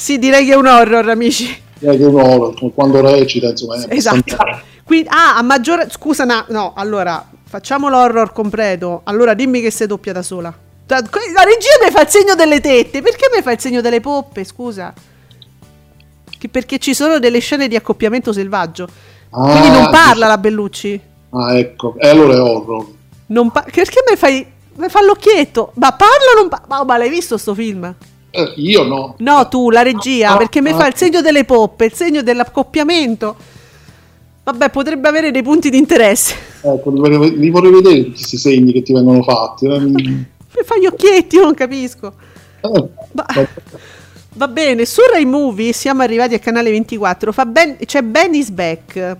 Sì, direi che è un horror, amici. Eh, che è un horror, quando recita, insomma, Esatto. Quindi, ah, a maggiore... Scusa, no, no, allora, facciamo l'horror completo. Allora, dimmi che sei doppia da sola. La regia mi fa il segno delle tette. Perché mi fa il segno delle poppe, scusa? Che perché ci sono delle scene di accoppiamento selvaggio. Ah, Quindi non parla la Bellucci. Ah, ecco, e allora è horror. Non pa- perché mi fai... Mi fa l'occhietto. Ma parla o non parla? Ma, ma l'hai visto sto film? Eh, io no. No, tu, la regia, Ah, perché mi ah. fa il segno delle poppe, il segno dell'accoppiamento. Vabbè, potrebbe avere dei punti di interesse. Ecco, li vorrei, li vorrei vedere tutti questi segni che ti vengono fatti. eh. Mi fa gli occhietti, io non capisco. Eh, Va, va bene, su Rai Movie siamo arrivati al canale 24. Fa ben- c'è Ben is Back.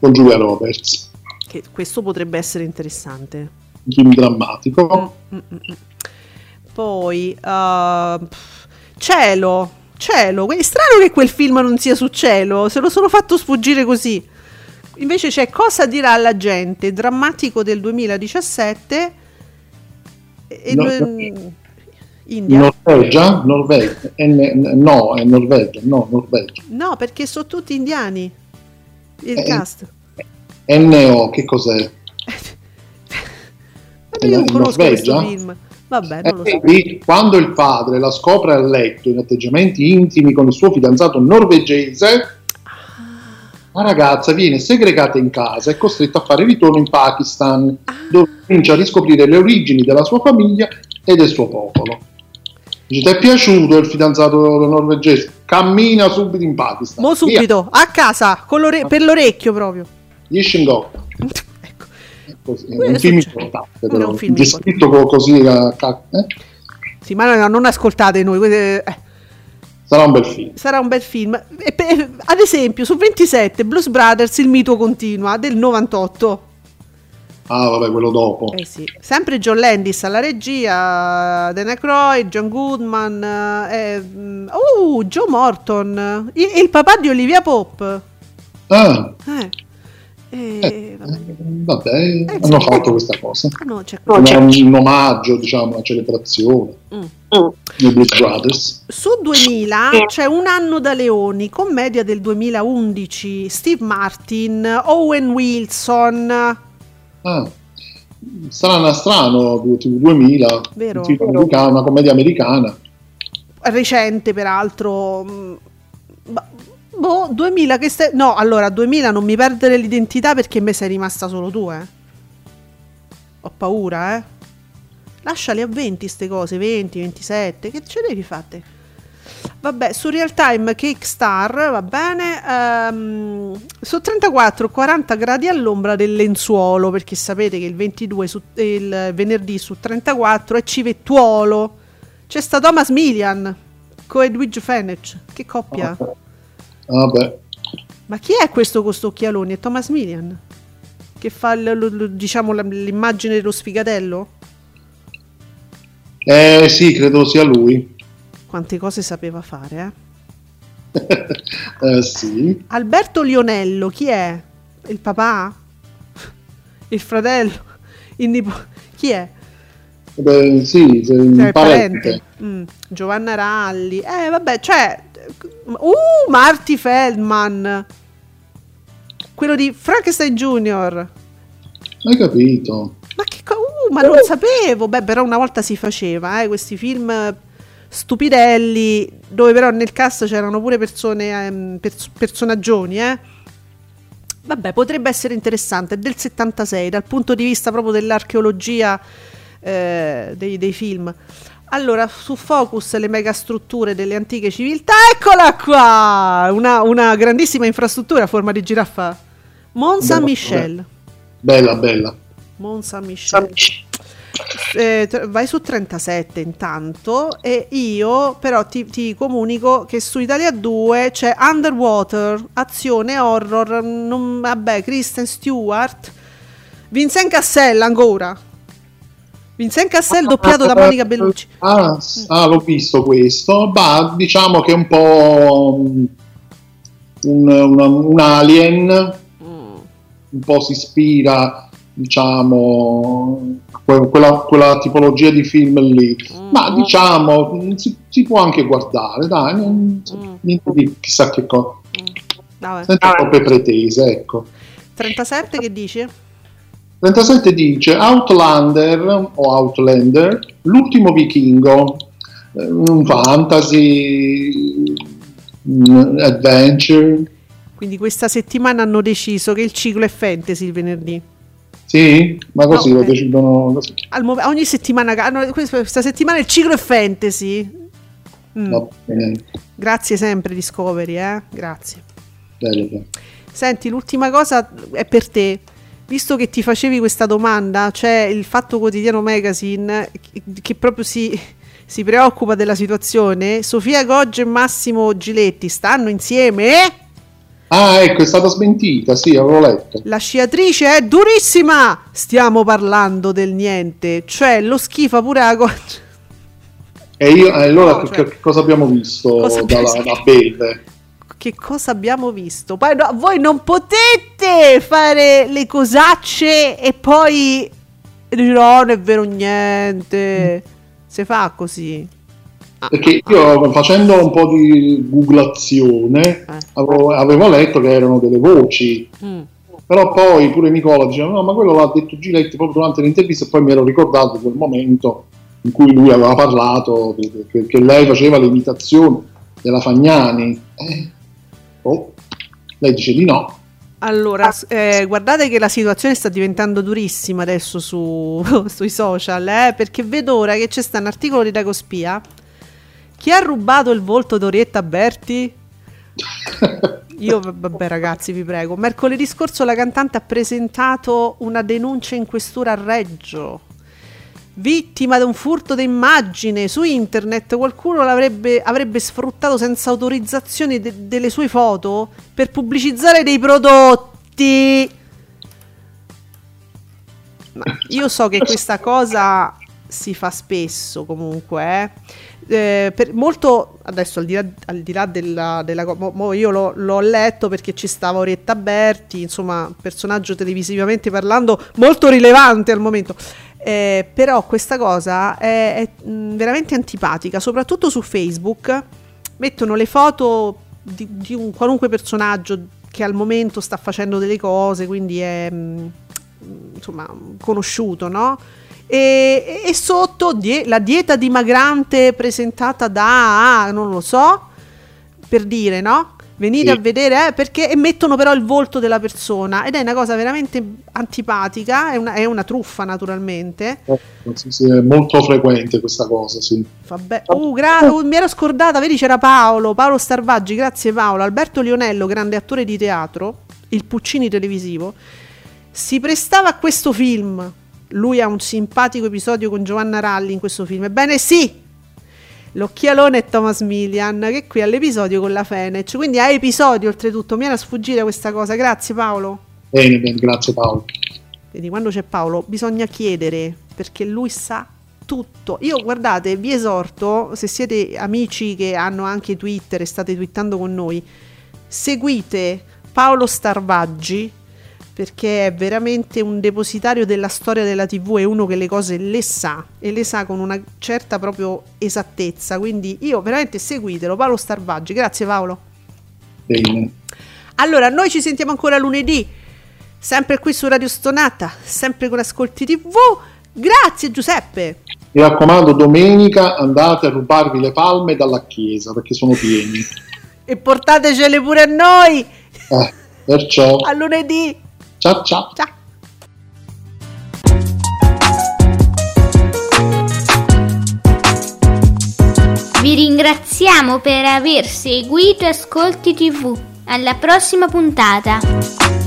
con Giulia Roberts, Che questo potrebbe essere interessante. un film drammatico. Mm, mm, mm. Poi, uh, Cielo. Cielo. È strano che quel film non sia su Cielo. Se lo sono fatto sfuggire così. Invece c'è Cosa dirà la gente, drammatico del 2017. E, No, India. Norvegia? Norvegia? Eh, ne- no, è Norvegia, no, Norvegia. No, perché sono tutti indiani. Il Eh, cast. NO, che cos'è? [LAUGHS] Ma io non conosco questo film. Vabbè, non lo Eh, so. vedi, quando il padre la scopre a letto in atteggiamenti intimi con il suo fidanzato norvegese, la ragazza viene segregata in casa e costretta a fare ritorno in Pakistan, dove comincia a riscoprire le origini della sua famiglia e del suo popolo. Dice, ti è piaciuto il fidanzato norvegese? Cammina subito in Pakistan. Mo subito, a casa, con l'ore- per l'orecchio proprio. Via, Shingok. [LAUGHS] ecco. Così, È un film importante, Non è però. un film Descritto co- così, eh? Sì, ma no, non ascoltate noi. eh, sarà un bel film. sarà un bel film. E per- ad esempio, su 27, Blues Brothers, il mito continua, del 98. Ah, vabbè, quello dopo. Eh sì. Sempre John Landis alla regia, Dan Aykroyd, John Goodman, eh, uh, Joe Morton, il, il papà di Olivia Pope. Ah, Eh, eh, eh, vabbè. vabbè, Eh, hanno sì. fatto questa cosa. Ah, no, c'è Come un omaggio, diciamo, una celebrazione Mm. dei Blues Brothers. Su 2000 c'è Un anno da leoni, commedia del 2011, Steve Martin, Owen Wilson, Ah, strana, strano, tipo 2000, Vero. un americano, una commedia americana. recente peraltro. mm, ba- Boh, 2000 che stai... No, allora, 2000 non mi perdere l'identità perché me sei rimasta solo tu, eh. Ho paura, eh. Lasciali a 20 ste cose, 20, 27, che ce devi fate? Vabbè, su Real Time Kickstar, va bene. ehm, su 34, 40 gradi all'ombra del lenzuolo, perché sapete che il 22, su- il venerdì su 34 è civettuolo. C'è sta Thomas Milian con Edwidge Fenech. Che coppia. Vabbè. Ma chi è questo con sto occhialoni? È Thomas Milian? Che fa l- l- l- diciamo la- l'immagine dello sfigatello? Eh sì, credo sia lui. Quante cose sapeva fare, eh? [LAUGHS] Eh, sì. Alberto Lionello, chi è? Il papà? Il fratello? Il nipote? Chi è? Beh, sì, se- un Cioè, il parente. parente. Mm, Giovanna Ralli. Eh, vabbè, cioè... Uh, Marty Feldman. Quello di Frankenstein Junior. Hai capito? Ma che co- uh, ma non sapevo. Beh, però una volta si faceva, eh, questi film stupidelli, dove però nel cast c'erano pure persone, ehm, pers- personaggioni, eh. Vabbè, potrebbe essere interessante. Del 76, dal punto di vista proprio dell'archeologia eh, dei, dei film. Allora, su Focus le megastrutture delle antiche civiltà, eccola qua! Una, una grandissima infrastruttura a forma di giraffa. Mont Saint-Michel. Bella, bella. Mont Saint-Michel. Eh, vai su 37 intanto e io però ti, ti comunico che su Italia 2 c'è Underwater, azione horror, non- vabbè, Kristen Stewart, Vincent Cassel ancora. Vincent Cassel doppiato da Monica Bellucci. Ah, ah, l'ho visto questo. Bah, diciamo che è un po' mm, un, una- un alien, un po' si ispira, diciamo, quella, quella tipologia di film lì. Ma diciamo, mm, si, si può anche guardare, dai, non- Mm. niente di chissà che cosa, Vabbè. senza troppe pretese, ecco. 37 che dici? 37 dice Outlander o Outlander, l'ultimo vichingo, eh, un fantasy, un adventure. Quindi questa settimana hanno deciso che il ciclo è fantasy il venerdì. Sì, ma così No, lo decidono così. Al mom- ogni settimana, no, questa settimana il ciclo è fantasy. Mm. Bene, Grazie sempre Discovery, eh? Grazie. bello. Senti, l'ultima cosa è per te. Visto che ti facevi questa domanda, c'è il Fatto Quotidiano Magazine che- proprio si, si preoccupa della situazione. Sofia Goggia e Massimo Giletti stanno insieme Ah, ecco, è stata smentita, sì, avevo letto. la sciatrice è durissima. Stiamo parlando del niente, cioè lo schifa pure a Goggia. E io, allora, No, cioè- cosa abbiamo visto Cosa dalla, da Belve? Che cosa abbiamo visto? Poi no, voi non potete fare le cosacce e poi dire no, non è vero niente. Si fa così. Ah, Perché io facendo un po' di googlazione Eh. avevo, avevo letto che erano delle voci Mm. Però poi pure Nicola diceva: No, ma quello l'ha detto Giletti proprio durante l'intervista. E poi mi ero ricordato quel momento in cui lui aveva parlato che, che- che lei faceva l'imitazione della Fagnani. Eh, oh, lei dice di no. Allora, eh, guardate che la situazione sta diventando durissima adesso su, [LAUGHS] sui social, eh, perché vedo ora che c'è sta un articolo di Dagospia. Chi ha rubato il volto d'Orietta Berti? [LAUGHS] Io, vabbè ragazzi, vi prego. Mercoledì scorso la cantante ha presentato una denuncia in questura a Reggio. Vittima di un furto d'immagine su internet, qualcuno avrebbe sfruttato senza autorizzazione de- delle sue foto per pubblicizzare dei prodotti. Ma io so che questa cosa si fa spesso comunque, eh. Eh, per molto adesso al di là, al di là della, della mo- mo io l'ho, l'ho letto perché ci stava Orietta Berti, insomma, personaggio televisivamente parlando molto rilevante al momento. Eh, però questa cosa è, è, mh, veramente antipatica, soprattutto su Facebook. Mettono le foto di, di un qualunque personaggio che al momento sta facendo delle cose, quindi è mh, insomma conosciuto, no? E, e sotto die- la dieta dimagrante presentata da, non lo so, per dire, no? Venite Sì. a vedere, eh, perché e mettono però il volto della persona ed è una cosa veramente antipatica, è una, è una truffa naturalmente. Sì, è molto frequente questa cosa, sì. Vabbè. Uh, gra- uh, mi ero scordata, vedi c'era Paolo, Paolo Starvaggi, grazie Paolo, Alberto Lionello, grande attore di teatro, il Puccini televisivo, si prestava a questo film. Lui ha un simpatico episodio con Giovanna Ralli in questo film. Ebbene sì, l'occhialone è Thomas Milian che è qui all'episodio con la Fenech. Quindi a episodio oltretutto, mi era sfuggita questa cosa. Grazie Paolo. Bene, bene, grazie Paolo. Vedi, quando c'è Paolo bisogna chiedere perché lui sa tutto. Io guardate, vi esorto, se siete amici che hanno anche Twitter e state twittando con noi, seguite Paolo Starvaggi perché è veramente un depositario della storia della TV e uno che le cose le sa e le sa con una certa proprio esattezza. Quindi io veramente seguitelo, Paolo Starvaggi. Grazie Paolo. Bene. Allora, noi ci sentiamo ancora lunedì, sempre qui su Radio Stonata, sempre con Ascolti TV. Grazie Giuseppe. Mi raccomando, domenica andate a rubarvi le palme dalla chiesa perché sono pieni. E portatecele pure a noi. Eh, perciò, A lunedì. Ciao ciao. Ciao. Vi ringraziamo per aver seguito Ascolti TV. Alla prossima puntata.